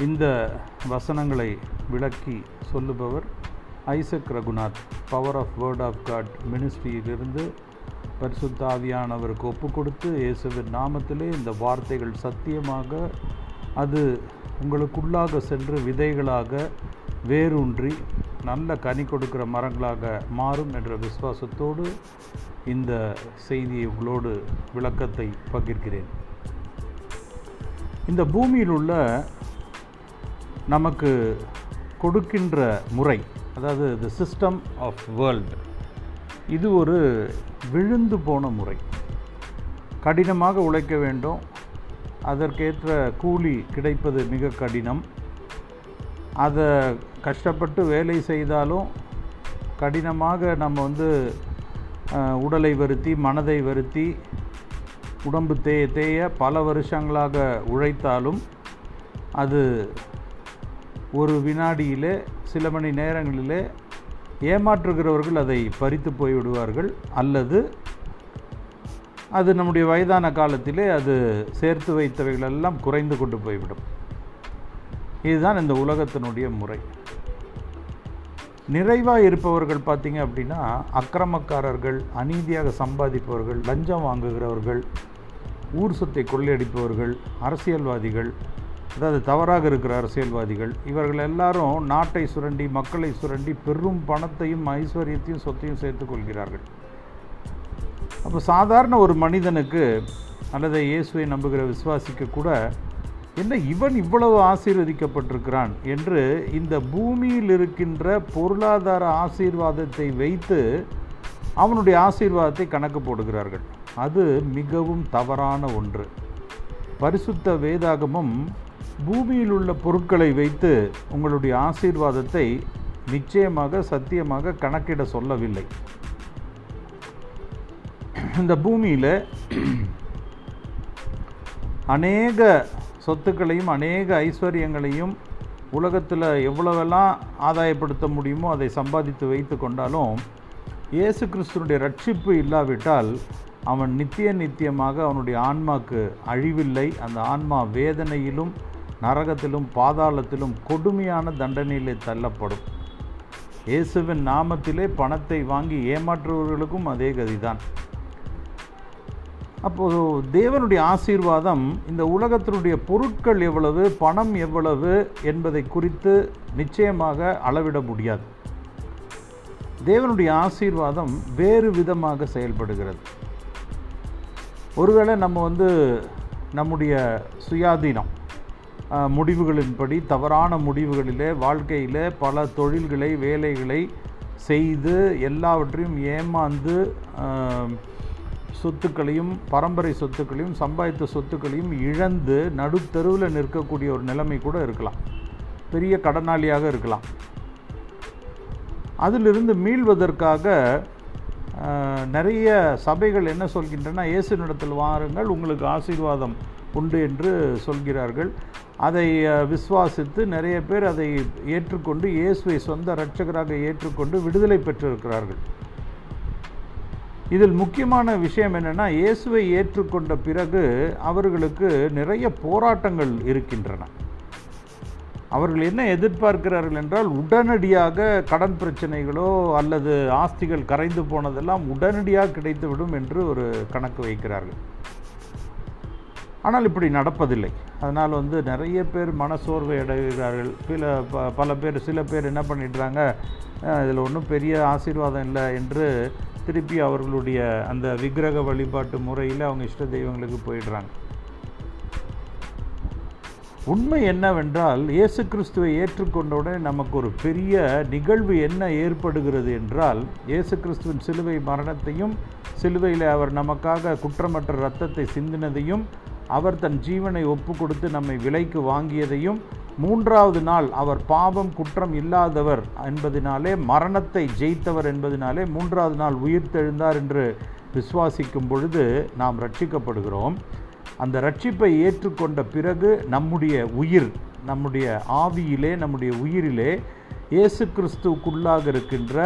இந்த வசனங்களை விளக்கி சொல்லுபவர் Isaac Raghunath power of word of God மினிஸ்ட்ரியிலிருந்து பரிசுத்தாவியானவருக்கு ஒப்பு கொடுத்து இயேசுவின் நாமத்திலே இந்த வார்த்தைகள் சத்தியமாக அது உங்களுக்குள்ளாக சென்று விதைகளாக வேரூன்றி நல்ல கனி கொடுக்கிற மரங்களாக மாறும் என்ற விசுவாசத்தோடு இந்த செய்தியை உங்களோடு விளக்கத்தை பகிர்கிறேன். இந்த பூமியில் உள்ள நமக்கு கொடுக்கின்ற முறை அதாவது த சிஸ்டம் ஆஃப் வேர்ல்டு இது ஒரு விழுந்து போன முறை. கடினமாக உழைக்க வேண்டும். அதற்கேற்ற கூலி கிடைப்பது மிக கடினம். அதை கஷ்டப்பட்டு வேலை செய்தாலும் கடினமாக நம்ம வந்து உடலை வருத்தி மனதை வருத்தி உடம்பு தேய தேய பல வருஷங்களாக உழைத்தாலும் அது ஒரு வினாடியிலே சில மணி நேரங்களிலே ஏமாற்றுகிறவர்கள் அதை பறித்து போய்விடுவார்கள் அல்லது அது நம்முடைய வயதான காலத்திலே அது சேர்த்து வைத்தவைகள் எல்லாம் குறைந்து கொண்டு போய்விடும். இதுதான் இந்த உலகத்தினுடைய முறை. நிறைவாக இருப்பவர்கள் பார்த்திங்க அப்படின்னா அக்கிரமக்காரர்கள் அநீதியாக சம்பாதிப்பவர்கள் லஞ்சம் வாங்குகிறவர்கள் ஊர் சொத்தை கொள்ளையடிப்பவர்கள் அரசியல்வாதிகள் அதாவது தவறாக இருக்கிற அரசியல்வாதிகள் இவர்கள் எல்லாரும் நாட்டை சுரண்டி மக்களை சுரண்டி பெரும் பணத்தையும் ஐஸ்வர்யத்தையும் சொத்தையும் சேர்த்துக்கொள்கிறார்கள் அப்போ சாதாரண ஒரு மனிதனுக்கு அல்லது இயேசுவை நம்புகிற விசுவாசிக்கு கூட என்ன இவன் இவ்வளவு ஆசீர்வதிக்கப்பட்டிருக்கிறான் என்று இந்த பூமியில் இருக்கின்ற பொருளாதார ஆசீர்வாதத்தை வைத்து அவனுடைய ஆசீர்வாதத்தை கணக்கு போடுகிறார்கள். அது மிகவும் தவறான ஒன்று. பரிசுத்த வேதாகமம் பூமியில் உள்ள பொருட்களை வைத்து உங்களுடைய ஆசீர்வாதத்தை நிச்சயமாக சத்தியமாக கணக்கிட சொல்லவில்லை. இந்த பூமியில் அநேக சொத்துக்களையும் அநேக ஐஸ்வர்யங்களையும் உலகத்தில் எவ்வளவெல்லாம் ஆதாயப்படுத்த முடியுமோ அதை சம்பாதித்து வைத்து கொண்டாலும் இயேசு கிறிஸ்துனுடைய ரட்சிப்பு இல்லாவிட்டால் அவன் நித்திய நித்தியமாக அவனுடைய ஆன்மாக்கு அழிவில்லை. அந்த ஆன்மா வேதனையிலும் நரகத்திலும் பாதாளத்திலும் கொடுமையான தண்டனையிலே தள்ளப்படும். இயேசுவின் நாமத்திலே பணத்தை வாங்கி ஏமாற்றுபவர்களுக்கும் அதே கதிதான். அப்போது தேவனுடைய ஆசீர்வாதம் இந்த உலகத்தினுடைய பொருட்கள் எவ்வளவு பணம் எவ்வளவு என்பதை குறித்து நிச்சயமாக அளவிட முடியாது. தேவனுடைய ஆசீர்வாதம் வேறு விதமாக செயல்படுகிறது. ஒருவேளை நம்ம வந்து நம்முடைய சுயாதீனம் முடிவுகளின்படி தவறான முடிவுகளிலே வாழ்க்கையிலே பல தொழில்களை வேலைகளை செய்து எல்லாவற்றையும் ஏமாந்து சொத்துக்களையும் பரம்பரை சொத்துக்களையும் சம்பாதித்த சொத்துக்களையும் இழந்து நடுத்தருவில் நிற்கக்கூடிய ஒரு நிலைமை கூட இருக்கலாம். பெரிய கடனாளியாக இருக்கலாம். அதிலிருந்து மீள்வதற்காக நிறைய சபைகள் என்ன சொல்கின்றன இயேசுனிடத்தில் வாருங்கள் உங்களுக்கு ஆசீர்வாதம் உண்டு என்று சொல்கிறார்கள். அதை விசுவாசித்து நிறைய பேர் அதை ஏற்றுக்கொண்டு இயேசுவை சொந்த இரட்சகராக ஏற்றுக்கொண்டு விடுதலை பெற்றிருக்கிறார்கள். இதில் முக்கியமான விஷயம் என்னென்னா இயேசுவை ஏற்றுக்கொண்ட பிறகு அவர்களுக்கு நிறைய போராட்டங்கள் இருக்கின்றன. அவர்கள் என்ன எதிர்பார்க்கிறார்கள் என்றால் உடனடியாக கடன் பிரச்சனைகளோ அல்லது ஆஸ்திகள் கரைந்து போனதெல்லாம் உடனடியாக கிடைத்துவிடும் என்று ஒரு கணக்கு வைக்கிறார்கள். ஆனால் இப்படி நடப்பதில்லை. அதனால் வந்து நிறைய பேர் மனசோர்வை அடைகிறார்கள். சில ப பல பேர் சில பேர் என்ன பண்ணிடுறாங்க இதில் ஒன்றும் பெரிய ஆசீர்வாதம் இல்லை என்று திருப்பி அவர்களுடைய அந்த விக்கிரக வழிபாட்டு முறையில் அவங்க இஷ்ட தெய்வங்களுக்கு போயிடுறாங்க. உண்மை என்னவென்றால் இயேசு கிறிஸ்துவை ஏற்றுக்கொண்டவுடனே நமக்கு ஒரு பெரிய நிகழ்வு என்ன ஏற்படுகிறது என்றால் இயேசு கிறிஸ்துவின் சிலுவை மரணத்தையும் சிலுவையில் அவர் நமக்காக குற்றமற்ற இரத்தத்தை சிந்தினதையும் அவர் தன் ஜீவனை ஒப்பு கொடுத்து நம்மை விலைக்கு வாங்கியதையும் மூன்றாவது நாள் அவர் பாவம் குற்றம் இல்லாதவர் என்பதினாலே மரணத்தை ஜெயித்தவர் என்பதினாலே மூன்றாவது நாள் உயிர் தெழுந்தார் என்று விசுவாசிக்கும் பொழுது நாம் ரட்சிக்கப்படுகிறோம். அந்த ரட்சிப்பை ஏற்றுக்கொண்ட பிறகு நம்முடைய உயிர் நம்முடைய ஆவியிலே நம்முடைய உயிரிலே இயேசு கிறிஸ்துவுக்குள்ளாக இருக்கின்ற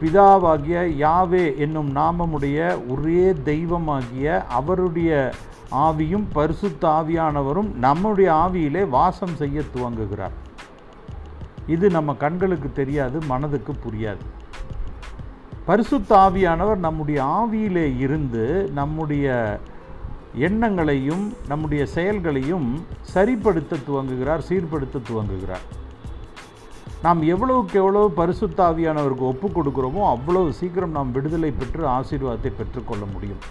பிதாவாகிய யாவே என்னும் நாமமுடைய ஒரே தெய்வமாகிய அவருடைய ஆவியும் பரிசுத்த ஆவியானவரும் நம்முடைய ஆவியிலே வாசம் செய்ய துவங்குகிறார். இது நம்ம கண்களுக்கு தெரியாது மனதுக்கு புரியாது. பரிசுத்த ஆவியானவர் நம்முடைய ஆவியிலே இருந்து நம்முடைய எண்ணங்களையும் நம்முடைய செயல்களையும் சரிப்படுத்த துவங்குகிறார் சீர்படுத்த துவங்குகிறார். நாம் எவ்வளவுக்கு எவ்வளவு பரிசுத்த ஆவியானவருக்கு ஒப்பு கொடுக்குறோமோ அவ்வளவு சீக்கிரம் நாம் விடுதலை பெற்று ஆசீர்வாதத்தை பெற்றுக்கொள்ள முடியும்.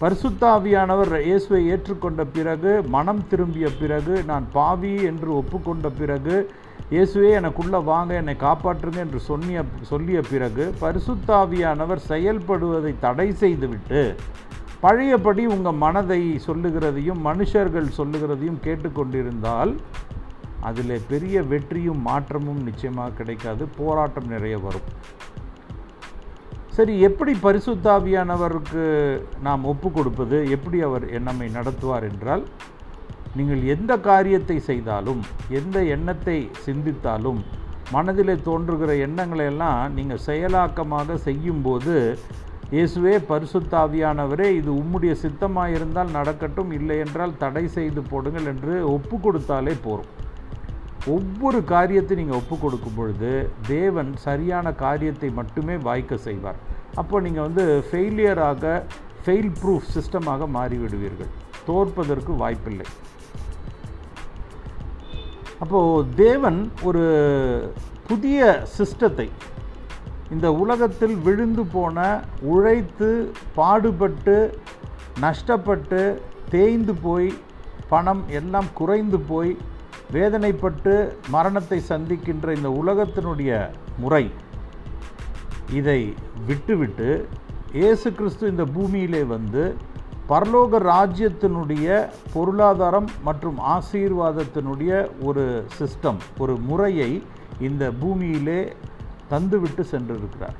பரிசுத்தாவியானவர் இயேசுவை ஏற்றுக்கொண்ட பிறகு மனம் திரும்பிய பிறகு நான் பாவி என்று ஒப்புக்கொண்ட பிறகு இயேசுவே எனக்குள்ளே வாங்க என்னை காப்பாற்றுங்க என்று சொன்னிய சொல்லிய பிறகு பரிசுத்தாவியானவர் செயல்படுவதை தடை செய்துவிட்டு பழையபடி உங்கள் மனதை சொல்லுகிறதையும் மனுஷர்கள் சொல்லுகிறதையும் கேட்டுக்கொண்டிருந்தால் அதில் பெரிய வெற்றியும் மாற்றமும் நிச்சயமாக கிடைக்காது போராட்டம் நிறைய வரும். சரி எப்படி பரிசுத்தாவியானவருக்கு நாம் ஒப்பு கொடுப்பது? எப்படி அவர் நம்மை நடத்துவார் என்றால் நீங்கள் எந்த காரியத்தை செய்தாலும் எந்த எண்ணத்தை சிந்தித்தாலும் மனதிலே தோன்றுகிற எண்ணங்களை எல்லாம் நீங்கள் செயலாக்கமாக செய்யும்போது இயேசுவே பரிசுத்தாவியானவரே இது உம்முடைய சித்தமாக இருந்தால் நடக்கட்டும் இல்லை என்றால் தடை செய்து போடுங்கள் என்று ஒப்பு கொடுத்தாலே போகும் ஒவ்வொரு காரியத்தை நீங்கள் ஒப்பு கொடுக்கும் பொழுது தேவன் சரியான காரியத்தை மட்டுமே வாய்க்க செய்வார். அப்போ நீங்கள் வந்து ஃபெயிலியராக ஃபெயில் ப்ரூஃப் சிஸ்டமாக மாறிவிடுவீர்கள். தோற்பதற்கு வாய்ப்பில்லை. அப்போது தேவன் ஒரு புதிய சிஸ்டத்தை இந்த உலகத்தில் விழுந்து போன உழைத்து பாடுபட்டு நஷ்டப்பட்டு தேய்ந்து போய் பணம் எல்லாம் குறைந்து போய் வேதனைப்பட்டு மரணத்தை சந்திக்கின்ற இந்த உலகத்தினுடைய முறை இதை விட்டுவிட்டு இயேசு கிறிஸ்து இந்த பூமியிலே வந்து பரலோக ராஜ்யத்தினுடைய பொருளாதாரம் மற்றும் ஆசீர்வாதத்தினுடைய ஒரு சிஸ்டம் ஒரு முறையை இந்த பூமியிலே தந்துவிட்டு சென்றிருக்கிறார்.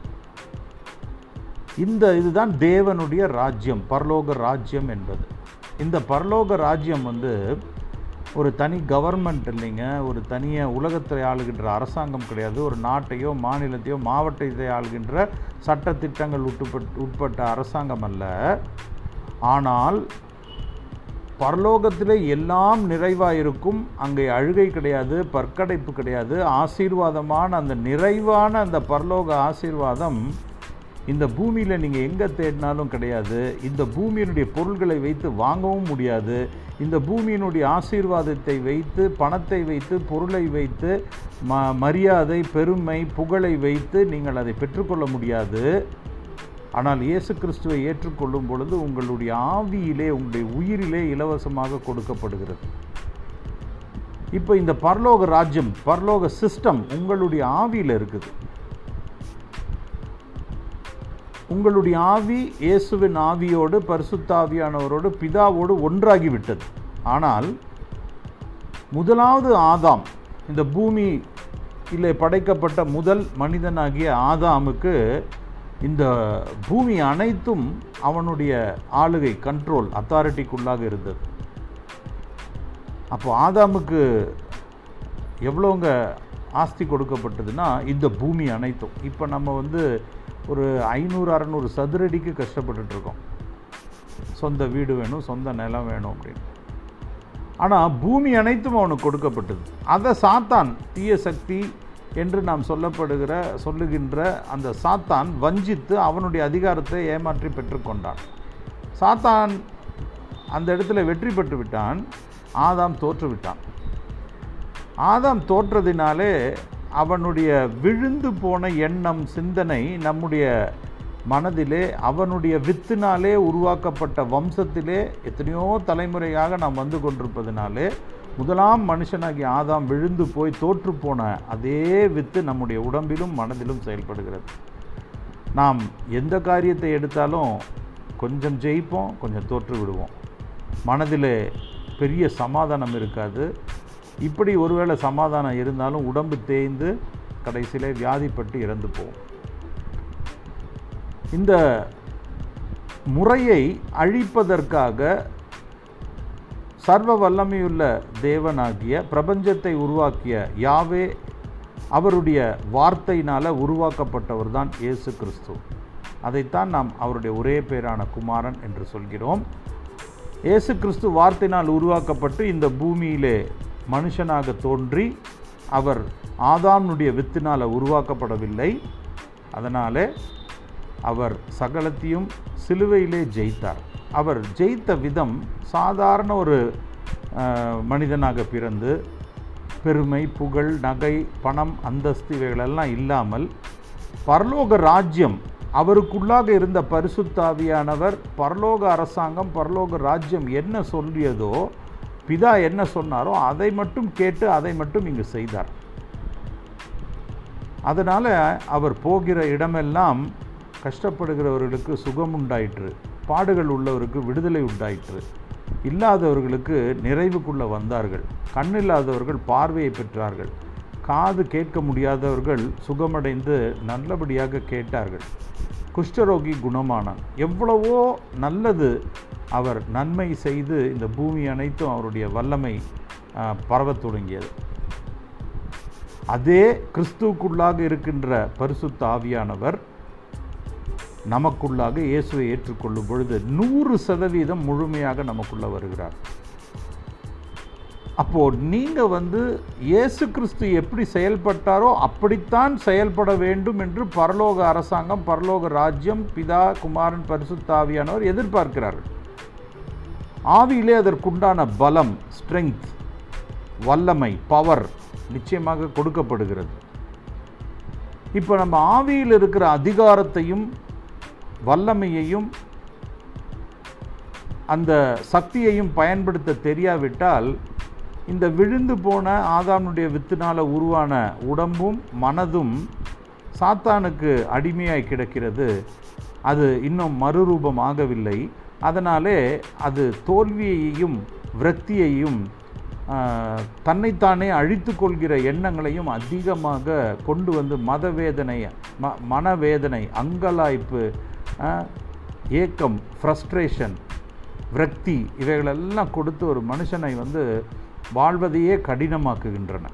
இந்த இதுதான் தேவனுடைய ராஜ்யம் பரலோக ராஜ்யம் என்பது. இந்த பரலோக ராஜ்யம் வந்து ஒரு தனி கவர்மெண்ட் இல்லைங்க. ஒரு தனியாக உலகத்தை ஆளுகின்ற அரசாங்கம் கிடையாது. ஒரு நாட்டையோ மாநிலத்தையோ மாவட்டத்தை ஆளுகின்ற சட்டத்திட்டங்கள் உட்பட் உட்பட்ட அரசாங்கம் அல்ல. ஆனால் பரலோகத்தில் எல்லாம் நிறைவாக இருக்கும் அங்கே அழுகை கிடையாது பற்கடைப்பு கிடையாது. ஆசீர்வாதமான அந்த நிறைவான அந்த பரலோக ஆசீர்வாதம் இந்த பூமியில் நீங்கள் எங்கே தேடினாலும் கிடையாது. இந்த பூமியினுடைய பொருள்களை வைத்து வாங்கவும் முடியாது. இந்த பூமியினுடைய ஆசீர்வாதத்தை வைத்து பணத்தை வைத்து பொருளை வைத்து ம மரியாதை பெருமை புகழை வைத்து நீங்கள் அதை பெற்றுக்கொள்ள முடியாது. ஆனால் இயேசு கிறிஸ்துவை ஏற்றுக்கொள்ளும் பொழுது உங்களுடைய ஆவியிலே உங்களுடைய உயிரிலே இலவசமாக கொடுக்கப்படுகிறது. இப்போ இந்த பரலோக ராஜ்யம் பரலோக சிஸ்டம் உங்களுடைய ஆவியில் இருக்குது. உங்களுடைய ஆவி இயேசுவின் ஆவியோடு பரிசுத்தாவியானவரோடு பிதாவோடு ஒன்றாகி விட்டது ஆனால் முதலாவது ஆதாம் இந்த பூமி இல்லை படைக்கப்பட்ட முதல் மனிதனாகிய ஆதாமுக்கு இந்த பூமி அனைத்தும் அவனுடைய ஆளுகை கண்ட்ரோல் அத்தாரிட்டிக்குள்ளாக இருந்தது. அப்போ ஆதாமுக்கு எவ்வளோங்க ஆஸ்தி கொடுக்கப்பட்டதுன்னா இந்த பூமி அனைத்தும். இப்போ நம்ம வந்து ஒரு ஐநூறு அறநூறு சதுரடிக்கு கஷ்டப்பட்டுட்ருக்கோம். சொந்த வீடு வேணும் சொந்த நிலம் வேணும் அப்படின்னு. ஆனால் பூமி அனைத்தும் அவனுக்கு கொடுக்கப்பட்டது. அதை சாத்தான் தீய சக்தி என்று நாம் சொல்லப்படுகிற சொல்லுகின்ற அந்த சாத்தான் வஞ்சித்து அவனுடைய அதிகாரத்தை ஏமாற்றி பெற்றுக்கொண்டான். சாத்தான் அந்த இடத்துல வெற்றி பெற்று விட்டான் ஆதாம் தோற்றுவிட்டான் ஆதாம் தோற்றதினாலே அவனுடைய விழுந்து போன எண்ணம் சிந்தனை நம்முடைய மனதிலே அவனுடைய வித்தினாலே உருவாக்கப்பட்ட வம்சத்திலே எத்தனையோ தலைமுறையாக நாம் வந்து கொண்டிருப்பதினாலே முதலாம் மனுஷனாகி ஆதாம் விழுந்து போய் தோற்று போன அதே வித்து நம்முடைய உடம்பிலும் மனதிலும் செயல்படுகிறது. நாம் எந்த காரியத்தை எடுத்தாலும் கொஞ்சம் ஜெயிப்போம் கொஞ்சம் தோற்று விடுவோம். மனதில் பெரிய சமாதானம் இருக்காது. இப்படி ஒருவேளை சமாதானம் இருந்தாலும் உடம்பு தேய்ந்து கடைசியில் வியாதிப்பட்டு இறந்து போகும். இந்த முறையை அழிப்பதற்காக சர்வ வல்லமையுள்ள தேவனாகிய பிரபஞ்சத்தை உருவாக்கிய யாவே அவருடைய வார்த்தையினால் உருவாக்கப்பட்டவர் தான் இயேசு கிறிஸ்து. அதைத்தான் நாம் அவருடைய ஒரே பேரான குமாரன் என்று சொல்கிறோம். இயேசு கிறிஸ்து வார்த்தையினால் உருவாக்கப்பட்டு இந்த பூமியிலே மனுஷனாக தோன்றி அவர் ஆதாம்னுடைய வித்தினால் உருவாக்கப்படவில்லை. அதனால் அவர் சகலத்தையும் சிலுவையிலே ஜெயித்தார். அவர் ஜெயித்த விதம் சாதாரண ஒரு மனிதனாக பிறந்து பெருமை புகழ் நகை பணம் அந்தஸ்து இவைகளெல்லாம் இல்லாமல் பரலோக ராஜ்யம் அவருக்குள்ளாக இருந்த பரிசுத்தாவியானவர் பரலோக அரசாங்கம் பரலோக ராஜ்யம் என்ன சொல்லியதோ பிதா என்ன சொன்னாரோ அதை மட்டும் கேட்டு அதை மட்டும் இங்கு செய்தார். அதனால் அவர் போகிற இடமெல்லாம் கஷ்டப்படுகிறவர்களுக்கு சுகம் உண்டாயிற்று பாடுகள் உள்ளவருக்கு விடுதலை உண்டாயிற்று. இல்லாதவர்களுக்கு நிறைவுக்குள்ளே வந்தார்கள். கண்ணில்லாதவர்கள் பார்வையை பெற்றார்கள். காது கேட்க முடியாதவர்கள் சுகமடைந்து நல்லபடியாக கேட்டார்கள். குஷ்டரோகி குணமானான். எவ்வளவோ நல்லது அவர் நன்மை செய்து இந்த பூமி அனைத்தும் அவருடைய வல்லமை பரவத் தொடங்கியது. அதே கிறிஸ்துவுக்குள்ளாக இருக்கின்ற பரிசுத்த ஆவியானவர் நமக்குள்ளாக இயேசுவை ஏற்றுக்கொள்ளும் பொழுது நூறு சதவீதம் முழுமையாக நமக்குள்ள வருகிறார். அப்போது நீங்கள் வந்து இயேசு கிறிஸ்து எப்படி செயல்பட்டாரோ அப்படித்தான் செயல்பட வேண்டும் என்று பரலோக அரசாங்கம் பரலோக ராஜ்யம் பிதா குமாரன் பரிசுத்தாவியானவர் எதிர்பார்க்கிறார்கள். ஆவியிலே அதற்குண்டான பலம் ஸ்ட்ரெங்க் வல்லமை பவர் நிச்சயமாக கொடுக்கப்படுகிறது. இப்போ நம்ம ஆவியில் இருக்கிற அதிகாரத்தையும் வல்லமையையும் அந்த சக்தியையும் பயன்படுத்த தெரியாவிட்டால் இந்த விழுந்து போன ஆதாமுடைய வித்தினால் உருவான உடம்பும் மனதும் சாத்தானுக்கு அடிமையாய் கிடக்கிறது. அது இன்னும் மறுரூபமாகவில்லை. அதனாலே அது தோல்வியையும் விரக்தியையும் தன்னைத்தானே அழித்து கொள்கிற எண்ணங்களையும் அதிகமாக கொண்டு வந்து மதவேதனை ம மனவேதனை அங்கலாய்ப்பு ஏக்கம் ஃப்ரஸ்ட்ரேஷன் விரக்தி இவைகளெல்லாம் கொடுத்து ஒரு மனுஷனை வந்து வாழ்வதையே கடினமாக்குகின்றன.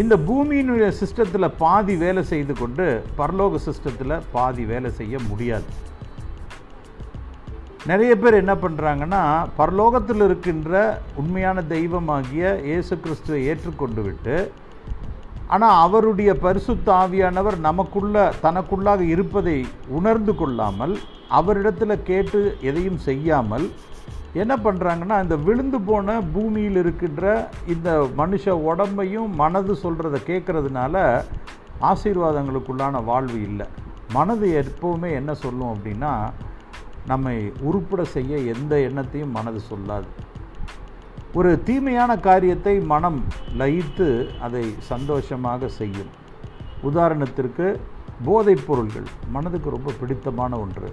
இந்த பூமியினுடைய சிஸ்டத்தில் பாதி வேலை செய்து கொண்டு பரலோக சிஸ்டத்தில் பாதி வேலை செய்ய முடியாது. நிறைய பேர் என்ன பண்ணுறாங்கன்னா பரலோகத்தில் இருக்கின்ற உண்மையான தெய்வமாகிய இயேசு கிறிஸ்துவை ஏற்றுக்கொண்டு விட்டு ஆனால் அவருடைய பரிசுத்த ஆவியானவர் நமக்குள்ள தனக்குள்ளாக இருப்பதை உணர்ந்து கொள்ளாமல் அவரிடத்தில் கேட்டு எதையும் செய்யாமல் என்ன பண்ணுறாங்கன்னா இந்த விழுந்து போன பூமியில் இருக்கின்ற இந்த மனுஷ உடம்பையும் மனது சொல்கிறத கேட்குறதுனால ஆசீர்வாதங்களுக்குள்ளான வாழ்வு இல்லை. மனது எப்போவுமே என்ன சொல்லும் அப்படின்னா நம்மை உருப்பட செய்ய எந்த எண்ணத்தையும் மனது சொல்லாது. ஒரு தீமையான காரியத்தை மனம் லயித்து அதை சந்தோஷமாக செய்யும். உதாரணத்திற்கு போதைப் பொருள்கள் மனதுக்கு ரொம்ப பிடித்தமான ஒன்று.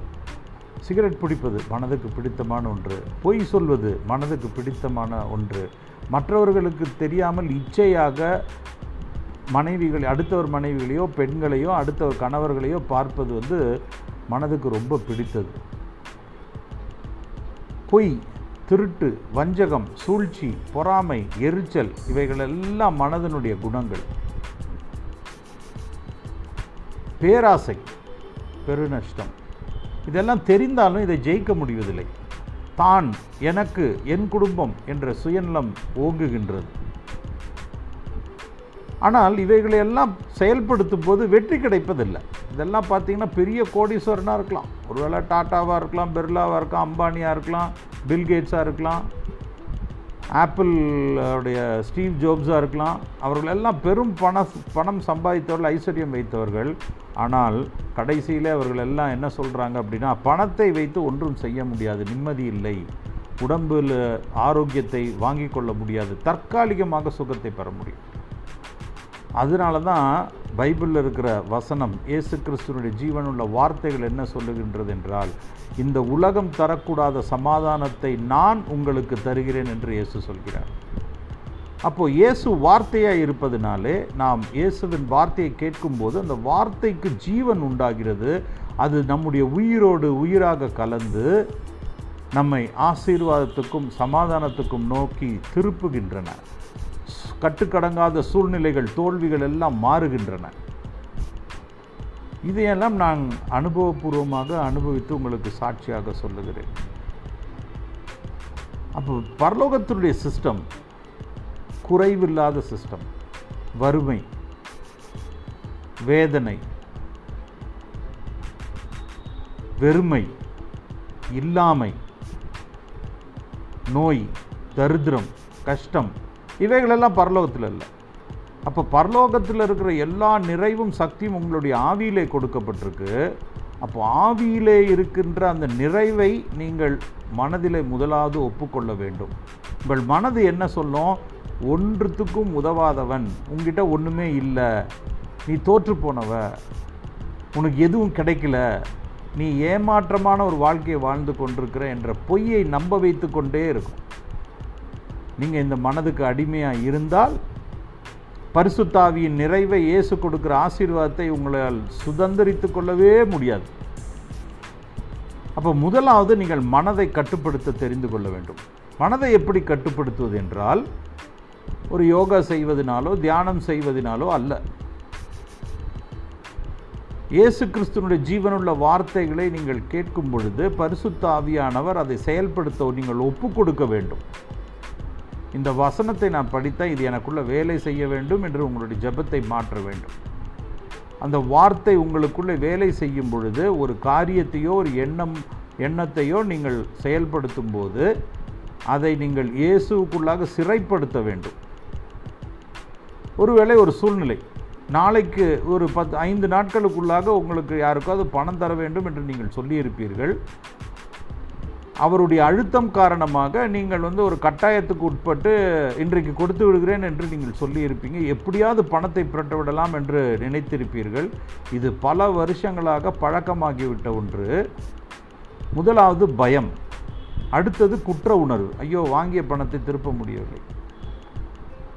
சிகரெட் பிடிப்பது மனதுக்கு பிடித்தமான ஒன்று. பொய் சொல்வது மனதுக்கு பிடித்தமான ஒன்று. மற்றவர்களுக்கு தெரியாமல் இச்சையாக மனைவிகள் அடுத்தவர் மனைவிகளையோ பெண்களையோ அடுத்தவர் கணவர்களையோ பார்ப்பது வந்து மனதுக்கு ரொம்ப பிடித்தது. பொய் திருட்டு வஞ்சகம் சூழ்ச்சி பொறாமை எரிச்சல் இவைகளெல்லாம் மனதனுடைய குணங்கள். பேராசை பெருநஷ்டம். இதெல்லாம் தெரிந்தாலும் இதை ஜெயிக்க முடிவதில்லை. தான் எனக்கு என் குடும்பம் என்ற சுயநலம் ஓங்குகின்றது. ஆனால் இவைகளை எல்லாம் செயல்படுத்தும் போது வெற்றி கிடைப்பதில்லை. இதெல்லாம் பார்த்தீங்கன்னா பெரிய கோடீஸ்வரனாக இருக்கலாம். ஒருவேளை டாட்டாவாக இருக்கலாம் பிர்லாவாக இருக்கலாம் அம்பானியாக இருக்கலாம் பில்கேட்ஸாக இருக்கலாம் ஆப்பிளுடைய ஸ்டீவ் ஜோப்ஸாக இருக்கலாம். அவர்கள் எல்லாம் பெரும் பண பணம் சம்பாதித்தவர்கள் ஐஸ்வர்யம் வைத்தவர்கள். ஆனால் கடைசியில் அவர்கள் எல்லாம் என்ன சொல்கிறாங்க அப்படின்னா பணத்தை வைத்து ஒன்றும் செய்ய முடியாது நிம்மதி இல்லை. உடம்பில் ஆரோக்கியத்தை வாங்கி கொள்ள முடியாது தற்காலிகமாக சுகத்தை பெற முடியும். அதனால தான் பைபிளில் இருக்கிற வசனம் இயேசு கிறிஸ்துவனுடைய ஜீவனுள்ள வார்த்தைகள் என்ன சொல்லுகின்றது என்றால் இந்த உலகம் தரக்கூடாத சமாதானத்தை நான் உங்களுக்கு தருகிறேன் என்று இயேசு சொல்கிறார். அப்போது இயேசு வார்த்தையாக இருப்பதினாலே நாம் இயேசுவின் வார்த்தையை கேட்கும்போது அந்த வார்த்தைக்கு ஜீவன் உண்டாகிறது. அது நம்முடைய உயிரோடு உயிராக கலந்து நம்மை ஆசீர்வாதத்துக்கும் சமாதானத்துக்கும் நோக்கி திருப்புகின்றன. கட்டுக்கடங்காத சூழ்நிலைகள் தோல்விகள் எல்லாம் மாறுகின்றன. இதையெல்லாம் நான் அனுபவபூர்வமாக அனுபவித்து உங்களுக்கு சாட்சியாக சொல்லுகிறேன். அப்போ பரலோகத்தினுடைய சிஸ்டம் குறைவில்லாத சிஸ்டம் வறுமை வேதனை வெறுமை இல்லாமை நோய் தரித்திரம் கஷ்டம் இவைகளெல்லாம் பரலோகத்தில் இல்லை. அப்போ பரலோகத்தில் இருக்கிற எல்லா நிறைவும் சக்தியும் உங்களுடைய ஆவியிலே கொடுக்கப்பட்டிருக்கு. அப்போ ஆவியிலே இருக்கின்ற அந்த நிறைவை நீங்கள் மனதிலே முதலாவது ஒப்புக்கொள்ள வேண்டும். உங்கள் மனது என்ன சொல்லும்? ஒன்றுத்துக்கும் உதவாதவன். உங்ககிட்ட ஒன்றுமே இல்லை. நீ தோற்று போனவ. உனக்கு எதுவும் கிடைக்கல. நீ ஏமாற்றமான ஒரு வாழ்க்கையை வாழ்ந்து கொண்டிருக்கிற என்ற பொய்யை நம்ப வைத்து கொண்டே இருக்கும். நீங்கள் இந்த மனதுக்கு அடிமையாக இருந்தால் பரிசுத்தாவியின் நிறைவை இயேசு கொடுக்கிற ஆசீர்வாதத்தை உங்களால் சுதந்திரித்து கொள்ளவே முடியாது. அப்போ முதலாவது நீங்கள் மனதை கட்டுப்படுத்த தெரிந்து கொள்ள வேண்டும். மனதை எப்படி கட்டுப்படுத்துவது என்றால் ஒரு யோகா செய்வதனாலோ தியானம் செய்வதனாலோ அல்ல. இயேசு கிறிஸ்துவனுடைய ஜீவனுள்ள வார்த்தைகளை நீங்கள் கேட்கும் பொழுது பரிசுத்தாவியானவர் அதை செயல்படுத்த நீங்கள் ஒப்பு கொடுக்க வேண்டும். இந்த வசனத்தை நான் படித்தால் இது எனக்குள்ள வேலை செய்ய வேண்டும் என்று உங்களுடைய ஜெபத்தை மாற்ற வேண்டும். அந்த வார்த்தை உங்களுக்குள்ளே வேலை செய்யும் பொழுது ஒரு காரியத்தையோ ஒரு எண்ணம் எண்ணத்தையோ நீங்கள் செயல்படுத்தும் போது அதை நீங்கள் இயேசுவுக்குள்ளாக சிறைப்படுத்த வேண்டும். ஒருவேளை ஒரு சூழ்நிலை நாளைக்கு ஒரு பத்து ஐந்து நாட்களுக்குள்ளாக உங்களுக்கு யாருக்காவது பணம் தர வேண்டும் என்று நீங்கள் சொல்லியிருப்பீர்கள். அவருடைய அழுத்தம் காரணமாக நீங்கள் வந்து ஒரு கட்டாயத்துக்கு உட்பட்டு இன்றைக்கு கொடுத்து விடுகிறேன் என்று நீங்கள் சொல்லியிருப்பீங்க. எப்படியாவது பணத்தை புரட்ட விடலாம் என்று நினைத்திருப்பீர்கள். இது பல வருஷங்களாக பழக்கமாகிவிட்ட ஒன்று. முதலாவது பயம். அடுத்தது குற்ற உணர்வு. ஐயோ வாங்கிய பணத்தை திருப்ப முடியவில்லை.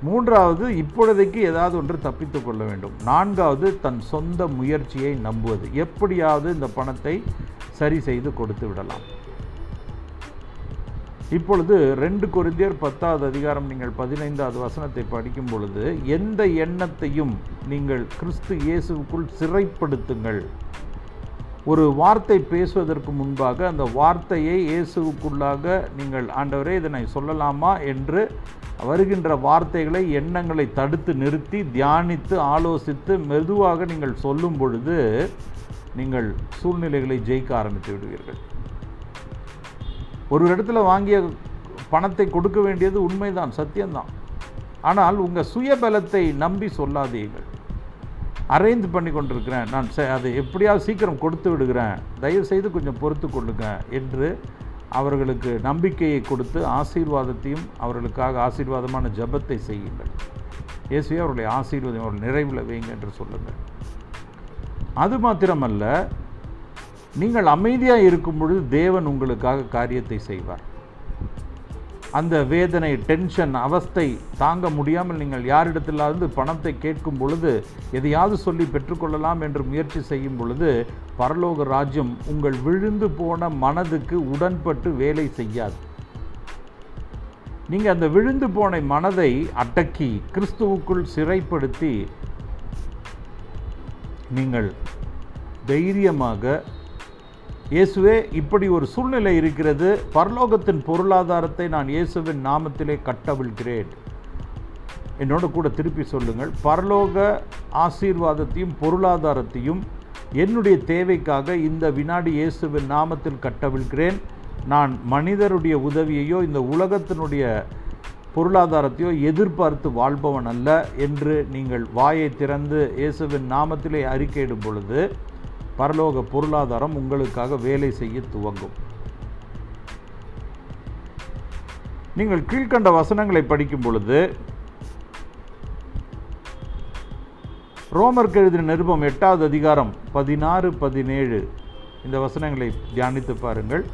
மூன்றாவது இப்பொழுதைக்கு ஏதாவது ஒன்று தப்பித்து கொள்ள வேண்டும். நான்காவது தன் சொந்த முயற்சியை நம்புவது. எப்படியாவது இந்த பணத்தை சரி செய்து கொடுத்து விடலாம். இப்பொழுது ரெண்டு கொரிந்தியர் பத்தாவது அதிகாரம் நீங்கள் பதினைந்தாவது வசனத்தை படிக்கும் பொழுது எந்த எண்ணத்தையும் நீங்கள் கிறிஸ்து இயேசுவுக்குள் சிறைப்படுத்துங்கள். ஒரு வார்த்தை பேசுவதற்கு முன்பாக அந்த வார்த்தையை இயேசுவுக்குள்ளாக நீங்கள் ஆண்டவரே இதனை சொல்லலாமா? என்று வருகின்ற வார்த்தைகளை எண்ணங்களை தடுத்து நிறுத்தி தியானித்து ஆலோசித்து மெதுவாக நீங்கள் சொல்லும் பொழுது நீங்கள் சூழ்நிலைகளை ஜெயிக்க ஆரம்பித்து விடுவீர்கள். ஒரு இடத்துல வாங்கிய பணத்தை கொடுக்க வேண்டியது உண்மைதான் சத்தியம்தான். ஆனால் உங்கள் சுயபலத்தை நம்பி சொல்லாதீர்கள். அரேஞ்ச் பண்ணி கொண்டிருக்கிறேன். நான் செ- அதை எப்படியாவது சீக்கிரம் கொடுத்து விடுகிறேன். தயவு செய்து கொஞ்சம் பொறுத்து கொள்ளுங்க என்று அவர்களுக்கு நம்பிக்கையை கொடுத்து ஆசீர்வாதத்தையும் அவர்களுக்காக ஆசீர்வாதமான ஜெபத்தை செய்யுங்கள். இயேசுவே அவருடைய ஆசீர்வாதம் அவர்கள் நிறைவில் வைங்க என்று சொல்லுங்கள். அது மாத்திரமல்ல நீங்கள் அமைதியாக இருக்கும் பொழுது தேவன் உங்களுக்காக காரியத்தை செய்வார். அந்த வேதனை டென்ஷன் அவஸ்தை தாங்க முடியாமல் நீங்கள் யாரிடத்திலிருந்து பணத்தை கேட்கும் பொழுது எதையாவது சொல்லி பெற்றுக்கொள்ளலாம் என்று முயற்சி செய்யும் பொழுது பரலோக ராஜ்யம் உங்கள் விழுந்து போன மனதுக்கு உடன்பட்டு வேலை செய்யாது. நீங்கள் அந்த விழுந்து போன மனதை அடக்கி கிறிஸ்துவுக்குள் சிறைப்படுத்தி நீங்கள் தைரியமாக இயேசுவே இப்படி ஒரு சூழ்நிலை இருக்கிறது. பரலோகத்தின் பொருளாதாரத்தை நான் இயேசுவின் நாமத்திலே கட்டவிழ்கிறேன். என்னோட கூட திருப்பி சொல்லுங்கள். பரலோக ஆசீர்வாதத்தையும் பொருளாதாரத்தையும் என்னுடைய தேவைக்காக இந்த வினாடி இயேசுவின் நாமத்தில் கட்டவிழ்கிறேன். நான் மனிதருடைய உதவியையோ இந்த உலகத்தினுடைய பொருளாதாரத்தையோ எதிர்பார்த்து வாழ்பவன் அல்ல என்று நீங்கள் வாயை திறந்து இயேசுவின் நாமத்திலே அறிக்கையிடும் பொழுது பரலோக பொருளாதாரம் உங்களுக்காக வேலை செய்ய துவங்கும். நீங்கள் கீழ்க்கண்ட வசனங்களை படிக்கும் பொழுது ரோமர் எழுதின நிருபம் எட்டாவது அதிகாரம் பதினாறு பதினேழு இந்த வசனங்களை தியானித்து பாருங்கள்.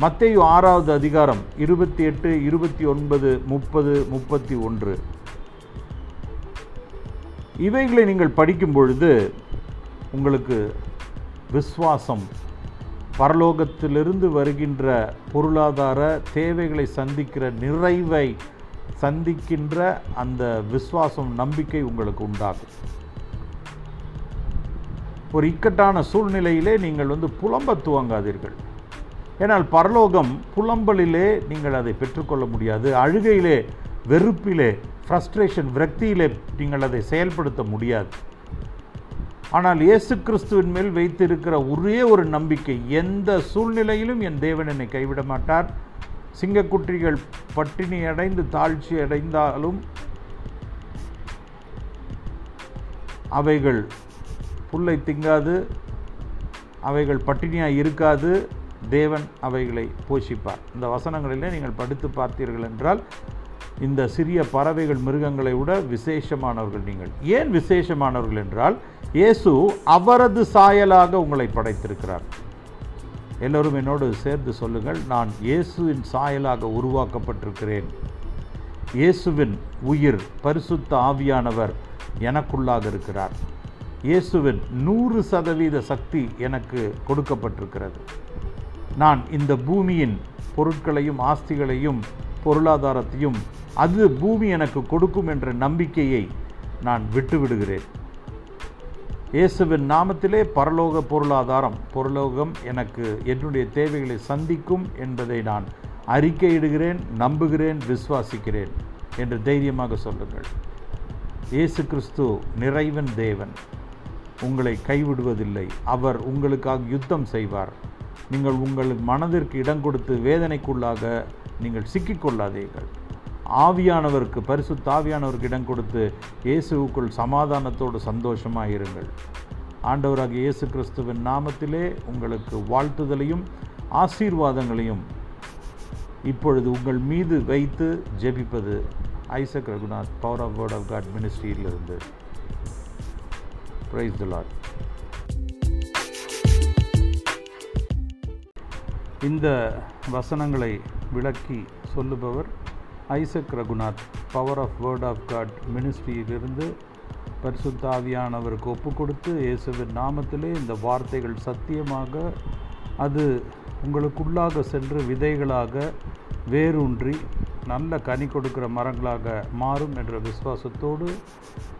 மத்தேயு ஆறாவது அதிகாரம் இருபத்தி எட்டு இருபத்தி ஒன்பது முப்பது முப்பத்தி ஒன்று இவைகளை நீங்கள் படிக்கும் பொழுது உங்களுக்கு விசுவாசம். பரலோகத்திலிருந்து வருகின்ற பொருளாதார தேவைகளை சந்திக்கிற நிறைவை சந்திக்கின்ற அந்த விசுவாசம் நம்பிக்கை உங்களுக்கு உண்டாகும். ஒரு இக்கட்டான சூழ்நிலையிலே நீங்கள் வந்து புலம்ப துவங்காதீர்கள். ஏனால் பரலோகம் புலம்பலிலே நீங்கள் அதை பெற்றுக்கொள்ள முடியாது. அழுகையிலே வெறுப்பிலே ஃப்ரஸ்ட்ரேஷன் விரக்தியிலே நீங்கள் அதை செயல்படுத்த முடியாது. ஆனால் இயேசு கிறிஸ்துவின் மேல் வைத்திருக்கிற ஒரே ஒரு நம்பிக்கை எந்த சூழ்நிலையிலும் என் தேவன் என்னை கைவிட மாட்டார். சிங்கக்குட்டிகள் பட்டினி அடைந்து தாழ்ச்சி அடைந்தாலும் அவைகள் புல்லை திங்காது அவைகள் பட்டினியாக இருக்காது. தேவன் அவைகளை போஷிப்பார். இந்த வசனங்களிலே நீங்கள் படித்து பார்த்தீர்கள் என்றால் இந்த சிறிய பறவைகள் மிருகங்களை விட விசேஷமானவர்கள் நீங்கள். ஏன் விசேஷமானவர்கள் என்றால் இயேசு அவரது சாயலாக உங்களை படைத்திருக்கிறார். எல்லோரும் என்னோடு சேர்ந்து சொல்லுங்கள் நான் இயேசுவின் சாயலாக உருவாக்கப்பட்டிருக்கிறேன். இயேசுவின் உயிர் பரிசுத்த ஆவியானவர் எனக்குள்ளாக இருக்கிறார். இயேசுவின் நூறு சதவீத சக்தி எனக்கு கொடுக்கப்பட்டிருக்கிறது. நான் இந்த பூமியின் பொருட்களையும் ஆஸ்திகளையும் பொருளாதாரத்தையும் அது பூமி எனக்கு கொடுக்கும் என்ற நம்பிக்கையை நான் விட்டுவிடுகிறேன். இயேசுவின் நாமத்திலே பரலோக பொருளாதாரம் பொருளோகம் எனக்கு என்னுடைய தேவைகளை சந்திக்கும் என்பதை நான் அறிக்கையிடுகிறேன் நம்புகிறேன் விசுவாசிக்கிறேன் என்று தைரியமாக சொல்லுங்கள். இயேசு கிறிஸ்து நிறைவன் தேவன். உங்களை கைவிடுவதில்லை. அவர் உங்களுக்காக யுத்தம் செய்வார். நீங்கள் உங்கள் மனதிற்கு இடம் கொடுத்து வேதனைக்குள்ளாக நீங்கள் சிக்கிக்கொள்ளாதீர்கள். ஆவியானவருக்கு பரிசு தாவியானவருக்கு இடம் கொடுத்து இயேசுவுக்குள் சமாதானத்தோடு சந்தோஷமாக இருங்கள் ஆண்டவராக இயேசு கிறிஸ்துவின் நாமத்திலே உங்களுக்கு வாழ்த்துதலையும் ஆசீர்வாதங்களையும் இப்பொழுது உங்கள் மீது வைத்து ஜெபிப்பது Isaac Raghunath power of word of God மினிஸ்ட்ரியிலிருந்து praise the Lord இந்த வசனங்களை விளக்கி சொல்லுபவர் Isaac Raghunath power of word of God மினிஸ்ட்ரியிலிருந்து பரிசுத்தாவியானவருக்கு ஒப்பு கொடுத்து இயேசுவின் நாமத்திலே இந்த வார்த்தைகள் சத்தியமாக அது உங்களுக்குள்ளாக சென்று விதைகளாக வேரூன்றி நல்ல கனி கொடுக்கிற மரங்களாக மாறும் என்ற விசுவாசத்தோடு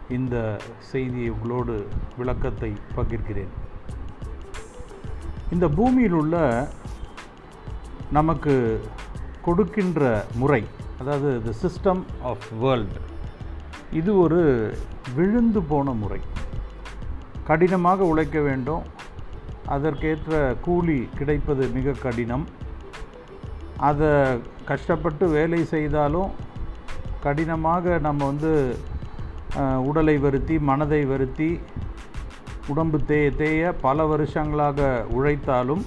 இந்த செய்தியை உங்களோடு விளக்கத்தை பகிர்கிறேன். இந்த பூமியில் உள்ள நமக்கு கொடுக்கின்ற முறை அதாவது த சிஸ்டம் ஆஃப் வேர்ல்டு இது ஒரு விழுந்து போன முறை. கடினமாக உழைக்க வேண்டும். அதற்கேற்ற கூலி கிடைப்பது மிக கடினம். அதை கஷ்டப்பட்டு வேலை செய்தாலும் கடினமாக நம்ம வந்து உடலை வருத்தி மனதை வருத்தி உடம்பு தேய தேய பல வருஷங்களாக உழைத்தாலும்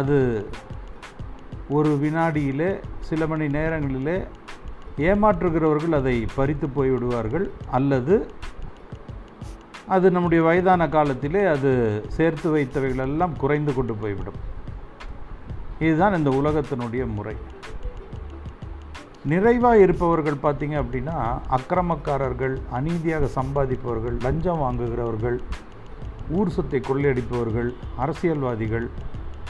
அது ஒரு வினாடியிலே சில மணி நேரங்களிலே ஏமாற்றுகிறவர்கள் அதை பறித்து போய்விடுவார்கள். அல்லது அது நம்முடைய வயதான காலத்திலே அது சேர்த்து வைத்தவைகளெல்லாம் குறைந்து கொண்டு போய்விடும். இதுதான் இந்த உலகத்தினுடைய முறை. நிறைவாக இருப்பவர்கள் பார்த்திங்க அப்படின்னா அக்கிரமக்காரர்கள் அநீதியாக சம்பாதிப்பவர்கள் லஞ்சம் வாங்குகிறவர்கள் ஊர் சொத்தை கொள்ளையடிப்பவர்கள் அரசியல்வாதிகள்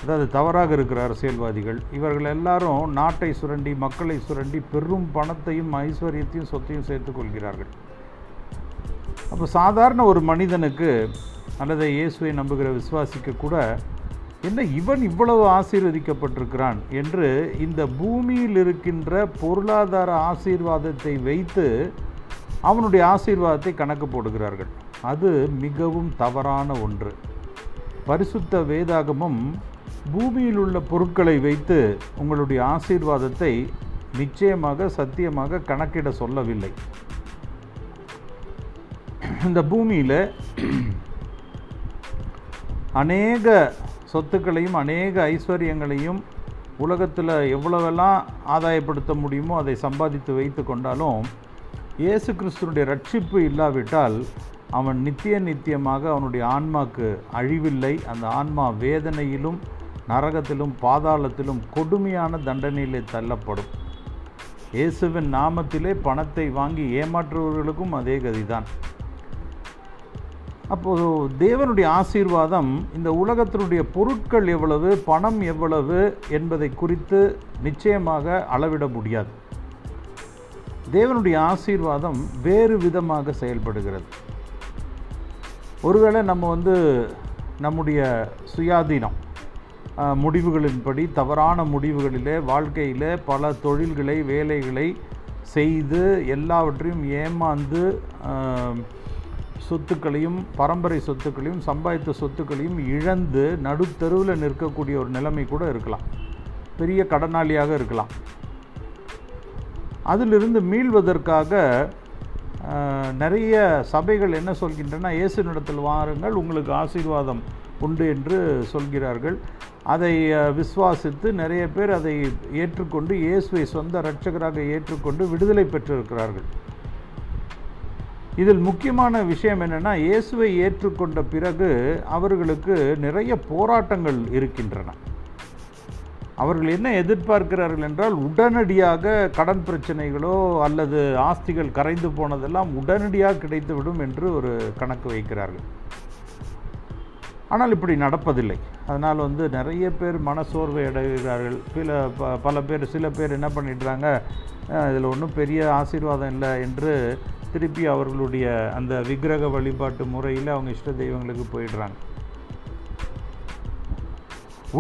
அதாவது தவறாக இருக்கிற அரசியல்வாதிகள் இவர்கள் எல்லாரும் நாட்டை சுரண்டி மக்களை சுரண்டி பெரும் பணத்தையும் ஐஸ்வர்யத்தையும் சொத்தையும் சேர்த்துக்கொள்கிறார்கள் அப்போ சாதாரண ஒரு மனிதனுக்கு அல்லது இயேசுவை நம்புகிற விசுவாசிக்க கூட என்ன இவன் இவ்வளவு ஆசீர்வதிக்கப்பட்டிருக்கிறான் என்று இந்த பூமியில் இருக்கின்ற பொருளாதார ஆசீர்வாதத்தை வைத்து அவனுடைய ஆசீர்வாதத்தை கணக்கு போடுகிறார்கள். அது மிகவும் தவறான ஒன்று. பரிசுத்த வேதாகமும் பூமியில் உள்ள பொருட்களை வைத்து உங்களுடைய ஆசீர்வாதத்தை நிச்சயமாக சத்தியமாக கணக்கிட சொல்லவில்லை. இந்த பூமியில் அநேக சொத்துக்களையும் அநேக ஐஸ்வர்யங்களையும் உலகத்தில் எவ்வளவெல்லாம் ஆதாயப்படுத்த முடியுமோ அதை சம்பாதித்து வைத்து கொண்டாலும் இயேசு கிறிஸ்துனுடைய ரட்சிப்பு இல்லாவிட்டால் அவன் நித்திய நித்தியமாக அவனுடைய ஆன்மாக்கு அழிவில்லை. அந்த ஆன்மா வேதனையிலும் நரகத்திலும் பாதாளத்திலும் கொடுமையான தண்டனையிலே தள்ளப்படும். இயேசுவின் நாமத்திலே பணத்தை வாங்கி ஏமாற்றுபவர்களுக்கும் அதே கதிதான். அப்போது தேவனுடைய ஆசீர்வாதம் இந்த உலகத்தினுடைய பொருட்கள் எவ்வளவு பணம் எவ்வளவு என்பதை குறித்து நிச்சயமாக அளவிட முடியாது. தேவனுடைய ஆசீர்வாதம் வேறு விதமாக செயல்படுகிறது. ஒருவேளை நம்ம வந்து நம்முடைய சுயாதீனம் முடிவுகளின்படி தவறான முடிவுகளிலே வாழ்க்கையில் பல தொழில்களை வேலைகளை செய்து எல்லாவற்றையும் ஏமாந்து சொத்துக்களையும் பரம்பரை சொத்துக்களையும் சம்பாதித்த சொத்துக்களையும் இழந்து நடுத்தெருவில் நிற்கக்கூடிய ஒரு நிலைமை கூட இருக்கலாம். பெரிய கடனாளியாக இருக்கலாம். அதிலிருந்து மீள்வதற்காக நிறைய சபைகள் என்ன சொல்கின்றன இயேசு நடத்தில் வாருங்கள் உங்களுக்கு ஆசீர்வாதம் உண்டு என்று சொல்கிறார்கள். அதை விசுவாசித்து நிறைய பேர் அதை ஏற்றுக்கொண்டு இயேசுவை சொந்த இரட்சகராக ஏற்றுக்கொண்டு விடுதலை பெற்றிருக்கிறார்கள். இதில் முக்கியமான விஷயம் என்னென்னா இயேசுவை ஏற்றுக்கொண்ட பிறகு அவர்களுக்கு நிறைய போராட்டங்கள் இருக்கின்றன. அவர்கள் என்ன எதிர்பார்க்கிறார்கள் என்றால் உடனடியாக கடன் பிரச்சனைகளோ அல்லது ஆஸ்திகள் கரைந்து போனதெல்லாம் உடனடியாக கிடைத்துவிடும் என்று ஒரு கணக்கு வைக்கிறார்கள். ஆனால் இப்படி நடப்பதில்லை. அதனால் வந்து நிறைய பேர் மனசோர்வை அடைகிறார்கள். சில ப பல பேர் சில பேர் என்ன பண்ணிடுறாங்க? இதில் ஒன்றும் பெரிய ஆசீர்வாதம் இல்லை என்று திருப்பி அவர்களுடைய அந்த விக்கிரக வழிபாட்டு முறையில் அவங்க இஷ்ட தெய்வங்களுக்கு போயிடுறாங்க.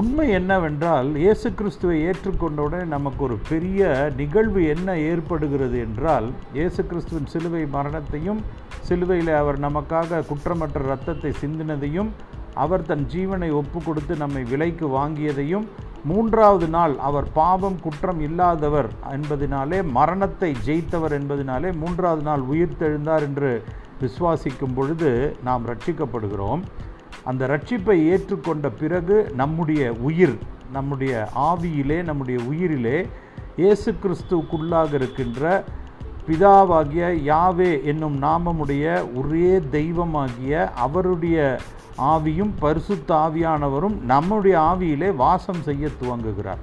உண்மை என்னவென்றால் இயேசு கிறிஸ்துவை ஏற்றுக்கொண்டவுடனே நமக்கு ஒரு பெரிய நிகழ்வு என்ன ஏற்படுகிறது என்றால் இயேசு கிறிஸ்துவின் சிலுவை மரணத்தையும் சிலுவையில் அவர் நமக்காக குற்றமற்ற இரத்தத்தை சிந்தினதையும் அவர் தன் ஜீவனை ஒப்பு கொடுத்து நம்மை விலைக்கு வாங்கியதையும் மூன்றாவது நாள் அவர் பாவம் குற்றம் இல்லாதவர் என்பதினாலே மரணத்தை ஜெயித்தவர் என்பதினாலே மூன்றாவது நாள் உயிர்த்தெழுந்தார் என்று விசுவாசிக்கும் பொழுது நாம் ரட்சிக்கப்படுகிறோம். அந்த ரட்சிப்பை ஏற்றுக்கொண்ட பிறகு நம்முடைய உயிர் நம்முடைய ஆவியிலே நம்முடைய உயிரிலே இயேசு கிறிஸ்துவுக்குள்ளாக இருக்கின்ற பிதாவாகிய யாவே என்னும் நாமமுடைய ஒரே தெய்வமாகிய அவருடைய ஆவியும் பரிசுத்த ஆவியானவரும் நம்முடைய ஆவியிலே வாசம் செய்ய துவங்குகிறார்.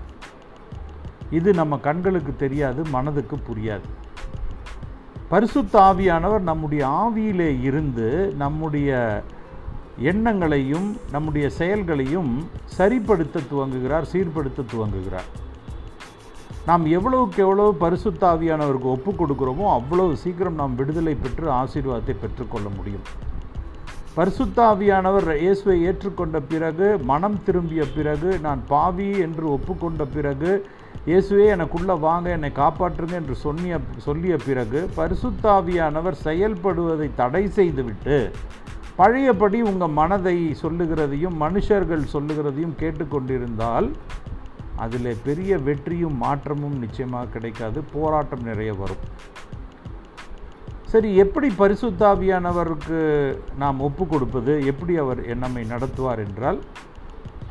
இது நம்ம கண்களுக்கு தெரியாது மனதுக்கு புரியாது. பரிசுத்த ஆவியானவர் நம்முடைய ஆவியிலே இருந்து நம்முடைய எண்ணங்களையும் நம்முடைய செயல்களையும் சரிப்படுத்த துவங்குகிறார் சீர்படுத்த துவங்குகிறார். நாம் எவ்வளவுக்கு எவ்வளவு பரிசுத்தாவியானவருக்கு ஒப்பு கொடுக்கிறோமோ அவ்வளவு சீக்கிரம் நாம் விடுதலை பெற்று ஆசீர்வாதத்தை பெற்றுக்கொள்ள முடியும். பரிசுத்தாவியானவர் இயேசுவை ஏற்றுக்கொண்ட பிறகு மனம் திரும்பிய பிறகு நான் பாவி என்று ஒப்புக்கொண்ட பிறகு இயேசுவே எனக்குள்ளே வாங்க என்னை காப்பாற்றுங்க என்று சொன்னிய சொல்லிய பிறகு பரிசுத்தாவியானவர் செயல்படுவதை தடை செய்துவிட்டு பழையபடி உங்கள் மனதை சொல்லுகிறதையும் மனுஷர்கள் சொல்லுகிறதையும் கேட்டுக்கொண்டிருந்தால் அதில் பெரிய வெற்றியும் மாற்றமும் நிச்சயமாக கிடைக்காது போராட்டம் நிறைய வரும். சரி எப்படி பரிசுத்தாவியானவருக்கு நாம் ஒப்பு கொடுப்பது? எப்படி அவர் நம்மை நடத்துவார் என்றால்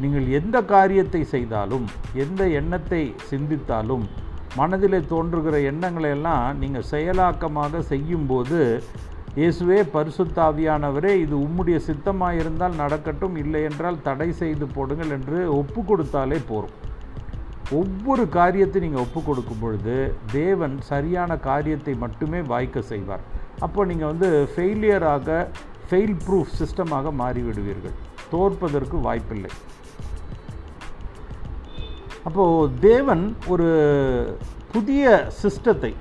நீங்கள் எந்த காரியத்தை செய்தாலும் எந்த எண்ணத்தை சிந்தித்தாலும் மனதிலே தோன்றுகிற எண்ணங்களை எல்லாம் நீங்கள் செயலாக்கமாக செய்யும்போது இயேசுவே பரிசுத்தாவியானவரே இது உம்முடைய சித்தமாக இருந்தால் நடக்கட்டும் இல்லை என்றால் தடை செய்து போடுங்கள் என்று ஒப்பு கொடுத்தாலே போகும் ஒவ்வொரு காரியத்தை நீங்கள் ஒப்பு கொடுக்கும் பொழுது தேவன் சரியான காரியத்தை மட்டுமே வாய்க்க செய்வார். அப்போ நீங்கள் வந்து ஃபெயிலியராக ஃபெயில் ப்ரூஃப் சிஸ்டமாக மாறிவிடுவீர்கள். தோற்பதற்கு வாய்ப்பில்லை. அப்போது தேவன் ஒரு புதிய சிஸ்டத்தை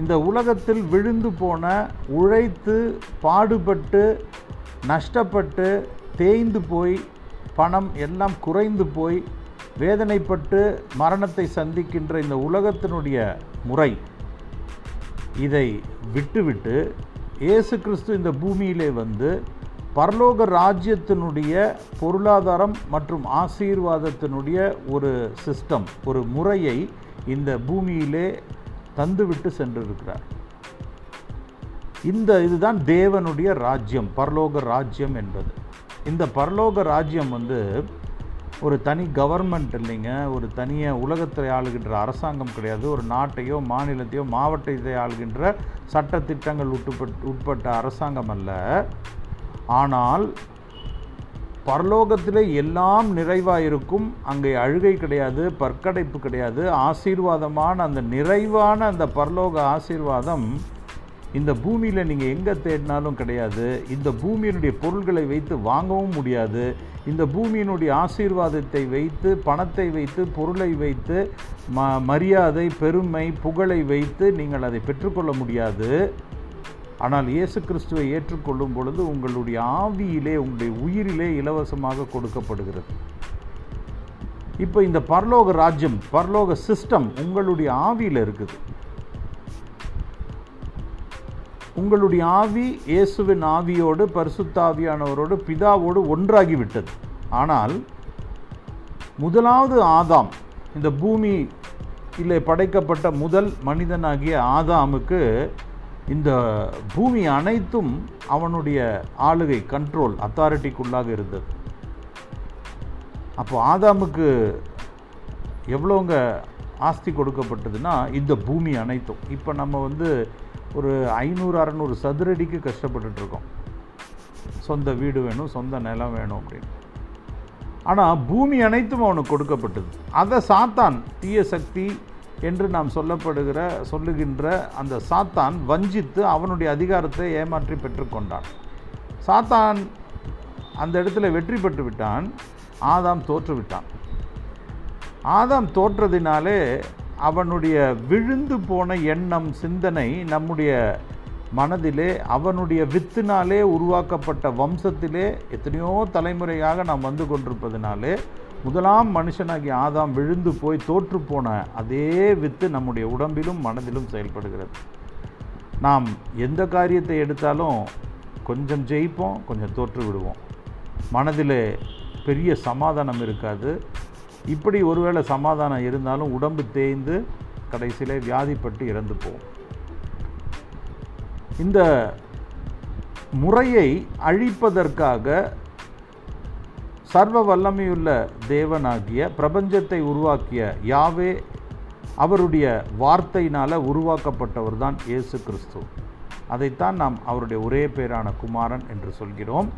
இந்த உலகத்தில் விழுந்து போன உழைத்து பாடுபட்டு நஷ்டப்பட்டு தேய்ந்து போய் பணம் எல்லாம் குறைந்து போய் வேதனைப்பட்டு மரணத்தை சந்திக்கின்ற இந்த உலகத்தினுடைய முறை இதை விட்டுவிட்டு இயேசு கிறிஸ்து இந்த பூமியிலே வந்து பரலோக ராஜ்யத்தினுடைய பொருளாதாரம் மற்றும் ஆசீர்வாதத்தினுடைய ஒரு சிஸ்டம் ஒரு முறையை இந்த பூமியிலே தந்துவிட்டு சென்றிருக்கிறார். இந்த இதுதான் தேவனுடைய ராஜ்யம் பரலோக ராஜ்யம் என்பது. இந்த பரலோக ராஜ்யம் வந்து ஒரு தனி கவர்மெண்ட் இல்லைங்க. ஒரு தனியாக உலகத்தை ஆளுகின்ற அரசாங்கம் கிடையாது. ஒரு நாட்டையோ மாநிலத்தையோ மாவட்டத்தை ஆளுகின்ற சட்ட திட்டங்கள் உட்பட் உட்பட்ட அரசாங்கம் அல்ல. ஆனால் பரலோகத்தில் எல்லாம் நிறைவாக இருக்கும் அங்கே அழுகை கிடையாது பற்கடைப்பு கிடையாது. ஆசீர்வாதமான அந்த நிறைவான அந்த பரலோக ஆசீர்வாதம் இந்த பூமியில் நீங்கள் எங்கே தேடினாலும் கிடையாது. இந்த பூமியினுடைய பொருள்களை வைத்து வாங்கவும் முடியாது. இந்த பூமியினுடைய ஆசீர்வாதத்தை வைத்து பணத்தை வைத்து பொருளை வைத்து ம மரியாதை பெருமை புகழை வைத்து நீங்கள் அதை பெற்றுக்கொள்ள முடியாது. ஆனால் இயேசு கிறிஸ்துவை ஏற்றுக்கொள்ளும் பொழுது உங்களுடைய ஆவியிலே உங்களுடைய உயிரிலே இலவசமாக கொடுக்கப்படுகிறது. இப்போ இந்த பரலோக ராஜ்யம் பரலோக சிஸ்டம் உங்களுடைய ஆவியில் இருக்குது. உங்களுடைய ஆவி இயேசுவின் ஆவியோடு பரிசுத்தாவியானவரோடு பிதாவோடு ஒன்றாகி விட்டது ஆனால் முதலாவது ஆதாம் இந்த பூமி இல்லை படைக்கப்பட்ட முதல் மனிதனாகிய ஆதாமுக்கு இந்த பூமி அனைத்தும் அவனுடைய ஆளுகை கண்ட்ரோல் அத்தாரிட்டிக்குள்ளாக இருந்தது. அப்போ ஆதாமுக்கு எவ்வளோங்க ஆஸ்தி கொடுக்கப்பட்டதுன்னா இந்த பூமி அனைத்தும். இப்போ நம்ம வந்து ஒரு ஐநூறு அறநூறு சதுரடிக்கு கஷ்டப்பட்டுட்டுருக்கோம் சொந்த வீடு வேணும் சொந்த நிலம் வேணும் அப்படின்னு. ஆனால் பூமி அனைத்தும் அவனுக்கு கொடுக்கப்பட்டது. அதை சாத்தான் தீய சக்தி என்று நாம் சொல்லப்படுகிற சொல்லுகின்ற அந்த சாத்தான் வஞ்சித்து அவனுடைய அதிகாரத்தை ஏமாற்றி பெற்றுக்கொண்டான். சாத்தான் அந்த இடத்துல வெற்றி பெற்று விட்டான் ஆதாம் தோற்றுவிட்டான். ஆதாம் தோற்றதினாலே அவனுடைய விழுந்து போன எண்ணம் சிந்தனை நம்முடைய மனதிலே அவனுடைய வித்தினாலே உருவாக்கப்பட்ட வம்சத்திலே எத்தனையோ தலைமுறையாக நாம் வந்து கொண்டிருப்பதினாலே முதலாம் மனுஷனாகி ஆதாம் விழுந்து போய் தோற்று போன அதே வித்து நம்முடைய உடம்பிலும் மனதிலும் செயல்படுகிறது. நாம் எந்த காரியத்தை எடுத்தாலும் கொஞ்சம் ஜெயிப்போம் கொஞ்சம் தோற்று விடுவோம். மனதிலே பெரிய சமாதானம் இருக்காது. இப்படி ஒருவேளை சமாதானம் இருந்தாலும் உடம்பு தேய்ந்து கடைசியிலே வியாதிப்பட்டு இறந்து போகும் இந்த முறையை அழிப்பதற்காக சர்வ வல்லமையுள்ள தேவனாகிய பிரபஞ்சத்தை உருவாக்கிய யாவே அவருடைய வார்த்தையினால் உருவாக்கப்பட்டவர் தான் இயேசு கிறிஸ்து. அதைத்தான் நாம் அவருடைய ஒரே பேரான குமாரன் என்று சொல்கிறோம்.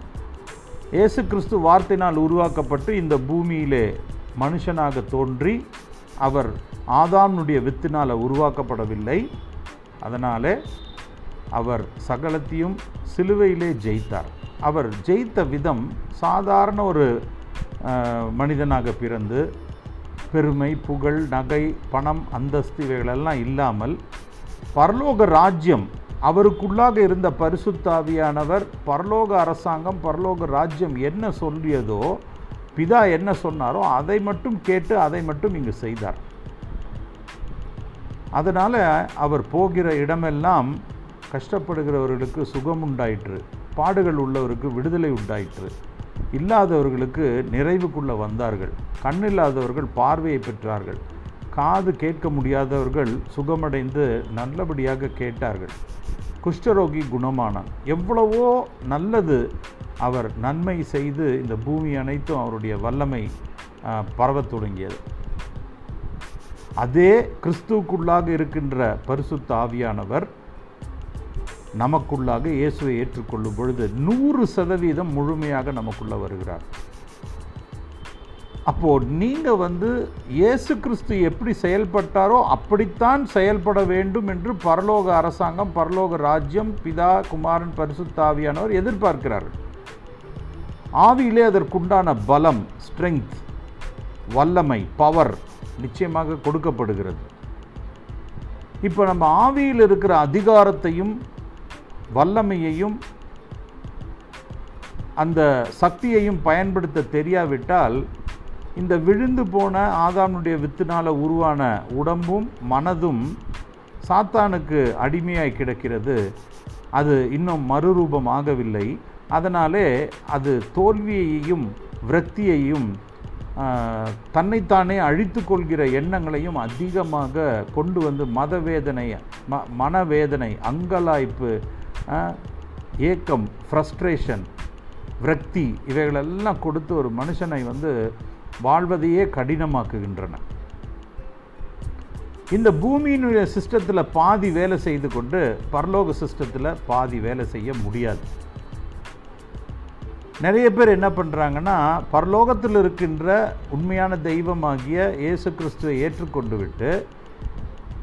இயேசு கிறிஸ்து வார்த்தையினால் உருவாக்கப்பட்டு இந்த பூமியிலே மனுஷனாக தோன்றி அவர் ஆதாம்னுடைய வித்தினால் உருவாக்கப்படவில்லை. அதனாலே அவர் சகலத்தையும் சிலுவையிலே ஜெயித்தார். அவர் ஜெயித்த விதம் சாதாரண ஒரு மனிதனாக பிறந்து பெருமை புகழ் நகை பணம் அந்தஸ்து இவைகளெல்லாம் இல்லாமல் பரலோக ராஜ்யம் அவருக்குள்ளாக இருந்த பரிசுத்தாவியானவர் பரலோக அரசாங்கம் பரலோக ராஜ்யம் என்ன சொல்லியதோ பிதா என்ன சொன்னாரோ அதை மட்டும் கேட்டு அதை மட்டும் இங்கு செய்தார். அதனால் அவர் போகிற இடமெல்லாம் கஷ்டப்படுகிறவர்களுக்கு சுகம் உண்டாயிற்று பாடுகள் உள்ளவருக்கு விடுதலை உண்டாயிற்று. இல்லாதவர்களுக்கு நிறைவுக்குள்ளே வந்தார்கள். கண்ணில்லாதவர்கள் பார்வையை பெற்றார்கள். காது கேட்க முடியாதவர்கள் சுகமடைந்து நல்லபடியாக கேட்டார்கள். குஷ்டரோகி குணமானான் எவ்வளவோ நல்லது அவர் நன்மை செய்து இந்த பூமி அனைத்தும் அவருடைய வல்லமை பரவத் தொடங்கியது. அதே கிறிஸ்துவுக்குள்ளாக இருக்கின்ற பரிசுத்த ஆவியானவர் நமக்குள்ளாக இயேசுவை ஏற்றுக்கொள்ளும் பொழுது நூறு சதவீதம் முழுமையாக நமக்குள்ளே வருகிறார். அப்போது நீங்கள் வந்து இயேசு கிறிஸ்து எப்படி செயல்பட்டாரோ அப்படித்தான் செயல்பட வேண்டும் என்று பரலோக அரசாங்கம் பரலோக ராஜ்யம் பிதா குமாரன் பரிசுத்தாவியானவர் எதிர்பார்க்கிறார்கள். ஆவியிலே அதற்குண்டான பலம் ஸ்ட்ரெங்க் வல்லமை பவர் நிச்சயமாக கொடுக்கப்படுகிறது. இப்போ நம்ம ஆவியில் இருக்கிற அதிகாரத்தையும் வல்லமையையும் அந்த சக்தியையும் பயன்படுத்த தெரியாவிட்டால் இந்த விழுந்து போன ஆதாமுடைய வித்தினால் உருவான உடம்பும் மனதும் சாத்தானுக்கு அடிமையாய் கிடக்கிறது. அது இன்னும் மறுரூபம் ஆகவில்லை அதனாலே அது தோல்வியையும் விரக்தியையும் தன்னைத்தானே அழித்து கொள்கிற எண்ணங்களையும் அதிகமாக கொண்டு வந்து மதவேதனை ம மனவேதனை அங்கலாய்ப்பு ஏக்கம் ஃப்ரஸ்ட்ரேஷன் விரக்தி இவைகளெல்லாம் கொடுத்து ஒரு மனுஷனை வந்து வாழ்வதையே கடினமாக்குகின்றன. இந்த பூமியினுடைய சிஸ்டத்தில் பாதி வேலை செய்து கொண்டு பரலோக சிஸ்டத்தில் பாதி வேலை செய்ய முடியாது. நிறைய பேர் என்ன பண்ணுறாங்கன்னா பரலோகத்தில் இருக்கின்ற உண்மையான தெய்வமாகிய இயேசு கிறிஸ்துவை ஏற்றுக்கொண்டு விட்டு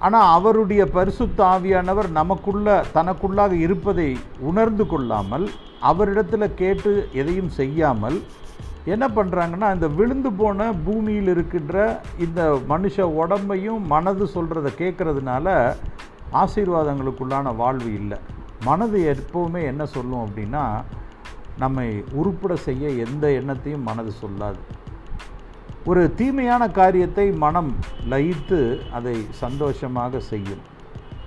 ஆனால் அவருடைய பரிசுத்த ஆவியானவர் நமக்குள்ள தனக்குள்ளாக இருப்பதை உணர்ந்து கொள்ளாமல் அவரிடத்தில் கேட்டு எதையும் செய்யாமல் என்ன பண்ணுறாங்கன்னா இந்த விழுந்து போன பூமியில் இருக்கின்ற இந்த மனுஷ உடம்பையும் மனது சொல்கிறத கேட்குறதுனால ஆசீர்வாதங்களுக்குள்ளான வாழ்வு இல்லை. மனது எப்போவுமே என்ன சொல்லும் அப்படின்னா நம்மை உருப்பட செய்ய எந்த எண்ணத்தையும் மனது சொல்லாது. ஒரு தீமையான காரியத்தை மனம் லயித்து அதை சந்தோஷமாக செய்யும்.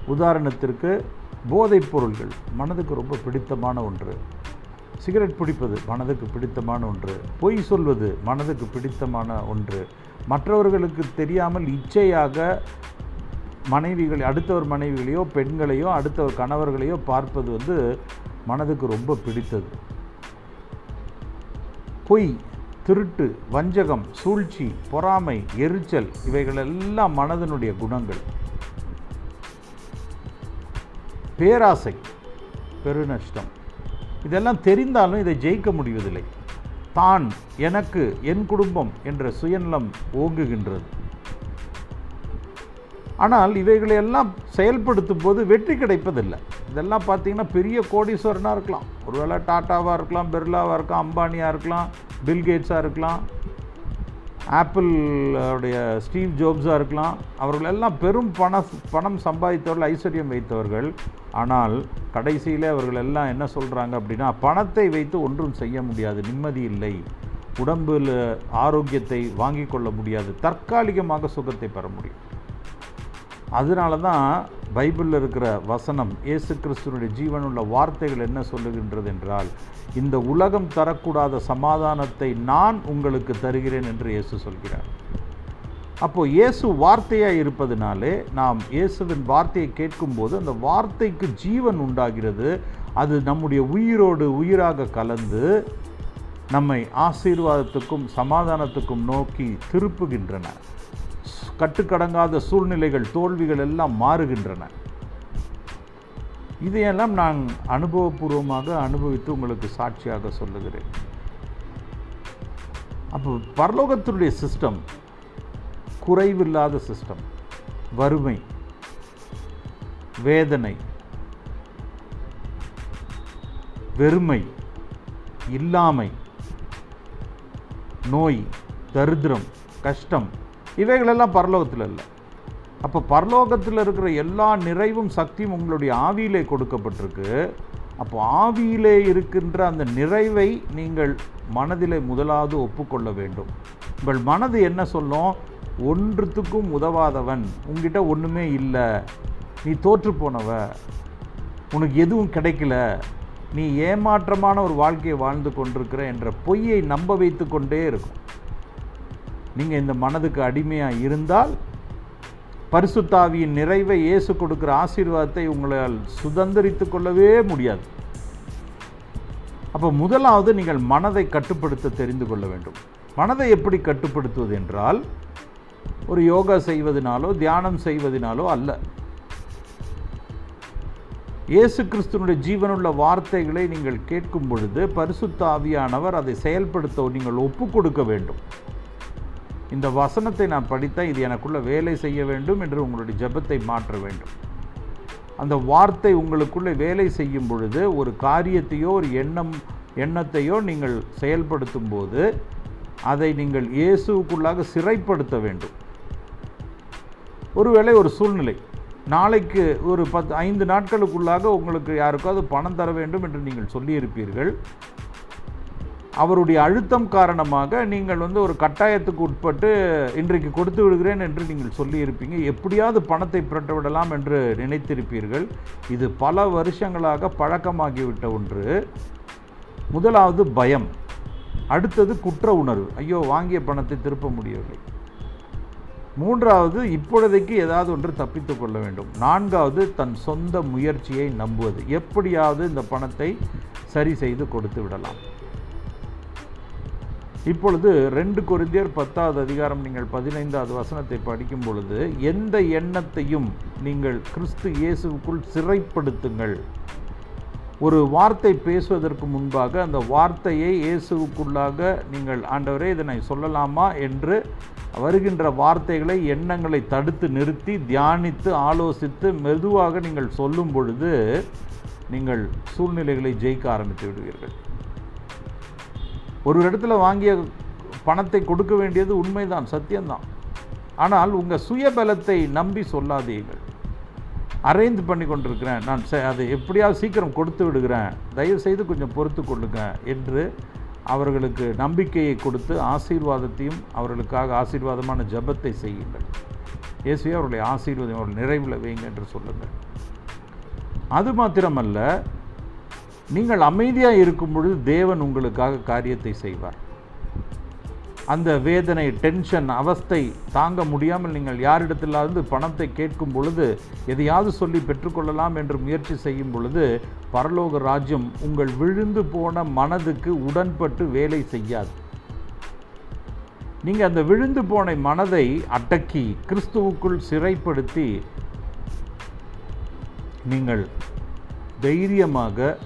உதாரணத்திற்கு போதைப் பொருள்கள் மனதுக்கு ரொம்ப பிடித்தமான ஒன்று. சிகரெட் பிடிப்பது மனதுக்கு பிடித்தமான ஒன்று. பொய் சொல்வது மனதுக்கு பிடித்தமான ஒன்று. மற்றவர்களுக்கு தெரியாமல் இச்சையாக மனைவிகள் அடுத்தவர் மனைவிகளையோ பெண்களையோ அடுத்தவர் கணவர்களையோ பார்ப்பது வந்து மனதுக்கு ரொம்ப பிடித்தது. பொய் திருட்டு வஞ்சகம் சூழ்ச்சி பொறாமை எரிச்சல் இவைகளெல்லாம் மனதனுடைய குணங்கள். பேராசை பெருநஷ்டம். இதெல்லாம் தெரிந்தாலும் இதை ஜெயிக்க முடிவதில்லை. தான் எனக்கு என் குடும்பம் என்ற சுயநலம் ஓங்குகின்றது. ஆனால் இவைகளை எல்லாம் செயல்படுத்தும் போது வெற்றி கிடைப்பதில்லை. இதெல்லாம் பார்த்தீங்கன்னா பெரிய கோடீஸ்வரனாக இருக்கலாம். ஒருவேளை டாட்டாவாக இருக்கலாம் பிர்லாவாக இருக்கலாம் அம்பானியாக இருக்கலாம் பில்கேட்ஸாக இருக்கலாம் ஆப்பிளுடைய ஸ்டீவ் ஜோப்ஸாக இருக்கலாம். அவர்கள் எல்லாம் பெரும் பண பணம் சம்பாதித்தவர்கள் ஐஸ்வர்யம் வைத்தவர்கள். ஆனால் கடைசியில் அவர்கள் எல்லாம் என்ன சொல்கிறாங்க அப்படின்னா பணத்தை வைத்து ஒன்றும் செய்ய முடியாது நிம்மதி இல்லை உடம்பில் ஆரோக்கியத்தை வாங்கி கொள்ள முடியாது தற்காலிகமாக சுகத்தை பெற முடியும். அதனால தான் பைபிளில் இருக்கிற வசனம் இயேசு கிறிஸ்துவனுடைய ஜீவனுள்ள வார்த்தைகள் என்ன சொல்லுகின்றது என்றால் இந்த உலகம் தரக்கூடாத சமாதானத்தை நான் உங்களுக்கு தருகிறேன் என்று இயேசு சொல்கிறார். அப்போ இயேசு வார்த்தையாக இருப்பதனாலே நாம் இயேசுவின் வார்த்தையை கேட்கும்போது அந்த வார்த்தைக்கு ஜீவன் உண்டாகிறது. அது நம்முடைய உயிரோடு உயிராக கலந்து நம்மை ஆசீர்வாதத்துக்கும் சமாதானத்துக்கும் நோக்கி திருப்புகின்றன. கட்டுக்கடங்காத சூழ்நிலைகள் தோல்விகள் எல்லாம் மாறுகின்றன. இதையெல்லாம் நான் அனுபவபூர்வமாக அனுபவித்து உங்களுக்கு சாட்சியாக சொல்லுகிறேன். அப்போ பரலோகத்தினுடைய சிஸ்டம் குறைவில்லாத சிஸ்டம் வறுமை. வேதனை. வெறுமை. இல்லாமை. நோய். தரித்திரம். கஷ்டம். இவைகளெல்லாம் பரலோகத்தில் இல்லை. அப்போ பரலோகத்தில் இருக்கிற எல்லா நிறைவும் சக்தியும் உங்களுடைய ஆவியிலே கொடுக்கப்பட்டிருக்கு. அப்போ ஆவியிலே இருக்கின்ற அந்த நிறைவை நீங்கள் மனதிலே முதலாவது ஒப்புக்கொள்ள வேண்டும். உங்கள் மனது என்ன சொல்லும்? ஒன்றுத்துக்கும் உதவாதவன். உங்ககிட்ட ஒன்றுமே இல்லை. நீ தோற்று போனவ. உனக்கு எதுவும் கிடைக்கல. நீ ஏமாற்றமான ஒரு வாழ்க்கையை வாழ்ந்து கொண்டிருக்கிற என்ற பொய்யை நம்ப வைத்து கொண்டே இருக்கும். நீங்கள் இந்த மனதுக்கு அடிமையாக இருந்தால் பரிசுத்தாவியின் நிறைவை இயேசு கொடுக்குற ஆசீர்வாதத்தை உங்களால் சுதந்திரித்து கொள்ளவே முடியாது. அப்போ முதலாவது நீங்கள் மனதை கட்டுப்படுத்த தெரிந்து கொள்ள வேண்டும். மனதை எப்படி கட்டுப்படுத்துவது என்றால் ஒரு யோகா செய்வதனாலோ தியானம் செய்வதனாலோ அல்ல. இயேசு கிறிஸ்துனுடைய ஜீவனுள்ள வார்த்தைகளை நீங்கள் கேட்கும் பொழுது பரிசுத்த ஆவியானவர் அதை செயல்படுத்த நீங்கள் ஒப்பு கொடுக்க வேண்டும். இந்த வசனத்தை நான் படித்தால் இது எனக்குள்ள வேலை செய்ய வேண்டும் என்று உங்களுடைய ஜெபத்தை மாற்ற வேண்டும். அந்த வார்த்தை உங்களுக்குள்ளே வேலை செய்யும் பொழுது ஒரு காரியத்தையோ ஒரு எண்ணம் எண்ணத்தையோ நீங்கள் செயல்படுத்தும் போது அதை நீங்கள் இயேசுவுக்குள்ளாக சிறைப்படுத்த வேண்டும். ஒருவேளை ஒரு சூழ்நிலை. நாளைக்கு ஒரு பத்து ஐந்து நாட்களுக்குள்ளாக உங்களுக்கு யாருக்காவது பணம் தர வேண்டும் என்று நீங்கள் சொல்லியிருப்பீர்கள். அவருடைய அழுத்தம் காரணமாக நீங்கள் வந்து ஒரு கட்டாயத்துக்கு உட்பட்டு இன்றைக்கு கொடுத்து விடுகிறேன் என்று நீங்கள் சொல்லியிருப்பீங்க. எப்படியாவது பணத்தை புரட்ட விடலாம் என்று நினைத்திருப்பீர்கள். இது பல வருஷங்களாக பழக்கமாகிவிட்ட ஒன்று. முதலாவது பயம். அடுத்தது குற்ற உணர்வு. ஐயோ வாங்கிய பணத்தை திருப்ப முடியவில்லை. மூன்றாவது இப்பொழுதைக்கு ஏதாவது ஒன்று தப்பித்து கொள்ள வேண்டும். நான்காவது தன் சொந்த முயற்சியை நம்புவது. எப்படியாவது இந்த பணத்தை சரி செய்து கொடுத்து விடலாம். இப்பொழுது ரெண்டு குருந்தியர் பத்தாவது அதிகாரம் நீங்கள் பதினைந்தாவது வசனத்தை படிக்கும் பொழுது எந்த எண்ணத்தையும் நீங்கள் கிறிஸ்து இயேசுவுக்குள் சிறைப்படுத்துங்கள். ஒரு வார்த்தை பேசுவதற்கு முன்பாக அந்த வார்த்தையை இயேசுவுக்குள்ளாக நீங்கள் ஆண்டவரே இதனை சொல்லலாமா? என்று வருகின்ற வார்த்தைகளை எண்ணங்களை தடுத்து நிறுத்தி தியானித்து ஆலோசித்து மெதுவாக நீங்கள் சொல்லும் பொழுது நீங்கள் சூழ்நிலைகளை ஜெயிக்க ஆரம்பித்து விடுவீர்கள். ஒரு இடத்துல வாங்கிய பணத்தை கொடுக்க வேண்டியது உண்மைதான் சத்தியம்தான். ஆனால் உங்கள் சுயபலத்தை நம்பி சொல்லாதீர்கள். அரேஞ்ச் பண்ணி கொண்டிருக்கிறேன். நான் செ- அதை எப்படியாவது சீக்கிரம் கொடுத்து விடுகிறேன். தயவுசெய்து கொஞ்சம் பொறுத்து கொள்ளுங்க என்று அவர்களுக்கு நம்பிக்கையை கொடுத்து ஆசீர்வாதத்தையும் அவர்களுக்காக ஆசீர்வாதமான ஜெபத்தை செய்யுங்கள். இயேசுவே அவர்களை ஆசீர்வாதம் அவர்கள் நிறைவில் வைங்க என்று சொல்லுங்கள். அது மாத்திரமல்ல நீங்கள் அமைதியாக இருக்கும் பொழுது தேவன் உங்களுக்காக காரியத்தை செய்வார். அந்த வேதனை டென்ஷன் அவஸ்தை தாங்க முடியாமல் நீங்கள் யாரிடத்திலாவது பணத்தை கேட்கும் பொழுது எதையாவது சொல்லி பெற்றுக்கொள்ளலாம் என்று முயற்சி செய்யும் பொழுது பரலோக ராஜ்யம் உங்கள் விழுந்து போன மனதுக்கு உடன்பட்டு வேலை செய்யாது. நீங்கள் அந்த விழுந்து போன மனதை அடக்கி கிறிஸ்துவுக்குள் சிறைப்படுத்தி நீங்கள் தைரியமாக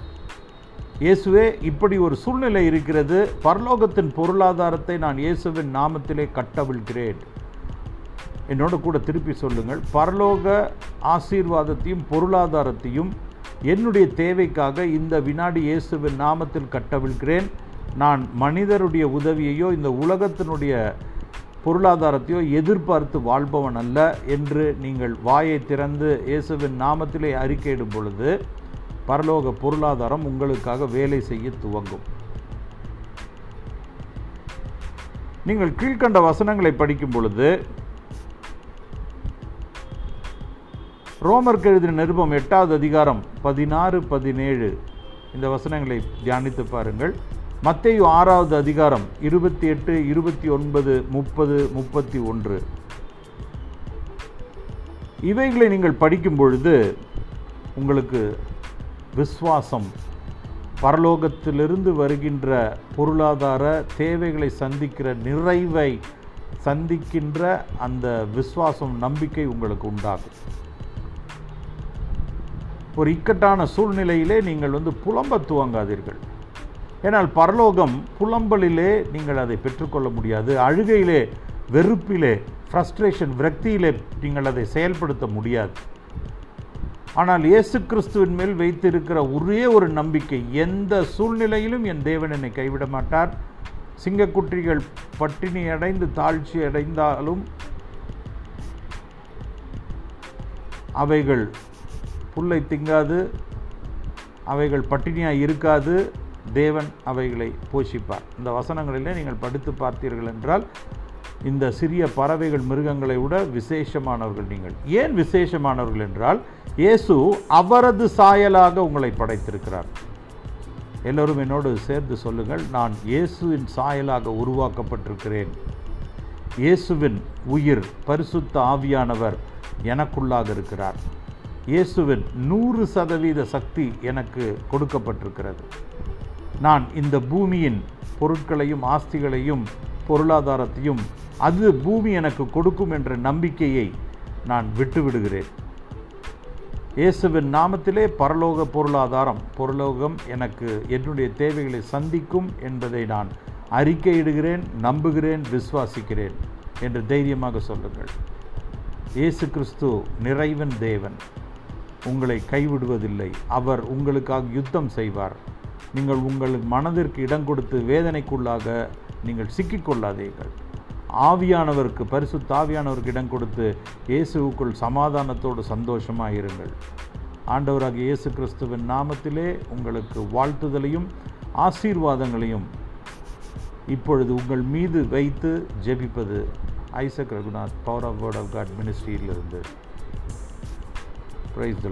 இயேசுவே இப்படி ஒரு சூழ்நிலை இருக்கிறது. பரலோகத்தின் பொருளாதாரத்தை நான் இயேசுவின் நாமத்திலே கட்டவிழ்கிறேன். என்னோட கூட திருப்பி சொல்லுங்கள். பரலோக ஆசீர்வாதத்தையும் பொருளாதாரத்தையும் என்னுடைய தேவைக்காக இந்த வினாடி இயேசுவின் நாமத்தில் கட்டவிழ்கிறேன். நான் மனிதருடைய உதவியையோ இந்த உலகத்தினுடைய பொருளாதாரத்தையோ எதிர்பார்த்து வாழ்பவன் அல்ல என்று நீங்கள் வாயை திறந்து இயேசுவின் நாமத்திலே அறிக்கையிடும் பொழுது பரலோக பொருளாதாரம் உங்களுக்காக வேலை செய்ய துவங்கும். நீங்கள் கீழ்க்கண்ட வசனங்களை படிக்கும் பொழுது ரோமர் எழுதின நிருபம் எட்டாவது அதிகாரம் பதினாறு பதினேழு இந்த வசனங்களை தியானித்து பாருங்கள். மத்தையு ஆறாவது அதிகாரம் இருபத்தி எட்டு இருபத்தி ஒன்பது முப்பது முப்பத்தி ஒன்று இவைகளை நீங்கள் படிக்கும் பொழுது உங்களுக்கு விசுவாசம் பரலோகத்திலிருந்து வருகின்ற பொருளாதார தேவைகளை சந்திக்கிற நிறைவை சந்திக்கின்ற அந்த விசுவாசம் நம்பிக்கை உங்களுக்கு உண்டாகும். ஒரு இக்கட்டான சூழ்நிலையிலே நீங்கள் வந்து புலம்ப துவங்காதீர்கள். ஏனால் பரலோகம் புலம்பலிலே நீங்கள் அதை பெற்றுக்கொள்ள முடியாது. அழுகையிலே வெறுப்பிலே ஃப்ரஸ்ட்ரேஷன் விரக்தியிலே நீங்கள் அதை செயல்படுத்த முடியாது. ஆனால் இயேசு கிறிஸ்துவின் மேல் வைத்திருக்கிற ஒரே ஒரு நம்பிக்கை எந்த சூழ்நிலையிலும் என் தேவன் என்னை கைவிட மாட்டார். சிங்கக்குட்டிகள் பட்டினி அடைந்து தாழ்ச்சி அடைந்தாலும் அவைகள் புல்லை திங்காது அவைகள் பட்டினியாக இருக்காது. தேவன் அவைகளை போஷிப்பார். இந்த வசனங்களிலே நீங்கள் படித்து பார்த்தீர்கள் என்றால் இந்த சிறிய பறவைகள் மிருகங்களை விட விசேஷமானவர்கள் நீங்கள். ஏன் விசேஷமானவர்கள் என்றால் இயேசு அவரது சாயலாக உங்களை படைத்திருக்கிறார். எல்லோரும் என்னோடு சேர்ந்து சொல்லுங்கள் நான் இயேசுவின் சாயலாக உருவாக்கப்பட்டிருக்கிறேன். இயேசுவின் உயிர் பரிசுத்த ஆவியானவர் எனக்குள்ளாக இருக்கிறார். இயேசுவின் நூறு சதவீத சக்தி எனக்கு கொடுக்கப்பட்டிருக்கிறது. நான் இந்த பூமியின் பொருட்களையும் ஆஸ்திகளையும் பொருளாதாரத்தையும் அது பூமி எனக்கு கொடுக்கும் என்ற நம்பிக்கையை நான் விட்டுவிடுகிறேன். இயேசுவின் நாமத்திலே பரலோக பொருளாதாரம் பொருளோகம் எனக்கு என்னுடைய தேவைகளை சந்திக்கும் என்பதை நான் அறிக்கையிடுகிறேன் நம்புகிறேன் விசுவாசிக்கிறேன் என்று தைரியமாக சொல்லுங்கள். இயேசு கிறிஸ்து நிறைவன் தேவன். உங்களை கைவிடுவதில்லை. அவர் உங்களுக்காக யுத்தம் செய்வார். நீங்கள் உங்கள் மனதிற்கு இடம் கொடுத்து வேதனைக்குள்ளாக நீங்கள் சிக்கிக்கொள்ளாதீர்கள். ஆவியானவருக்கு பரிசு தாவியானவருக்கு இடம் கொடுத்து இயேசுவுக்குள் சமாதானத்தோடு சந்தோஷமாக இருங்கள் ஆண்டவராக இயேசு கிறிஸ்துவின் நாமத்திலே உங்களுக்கு வாழ்த்துதலையும் ஆசீர்வாதங்களையும் இப்பொழுது உங்கள் மீது வைத்து ஜெபிப்பது Isaac Raghunath power of word of God மினிஸ்ட்ரியிலிருந்து praise the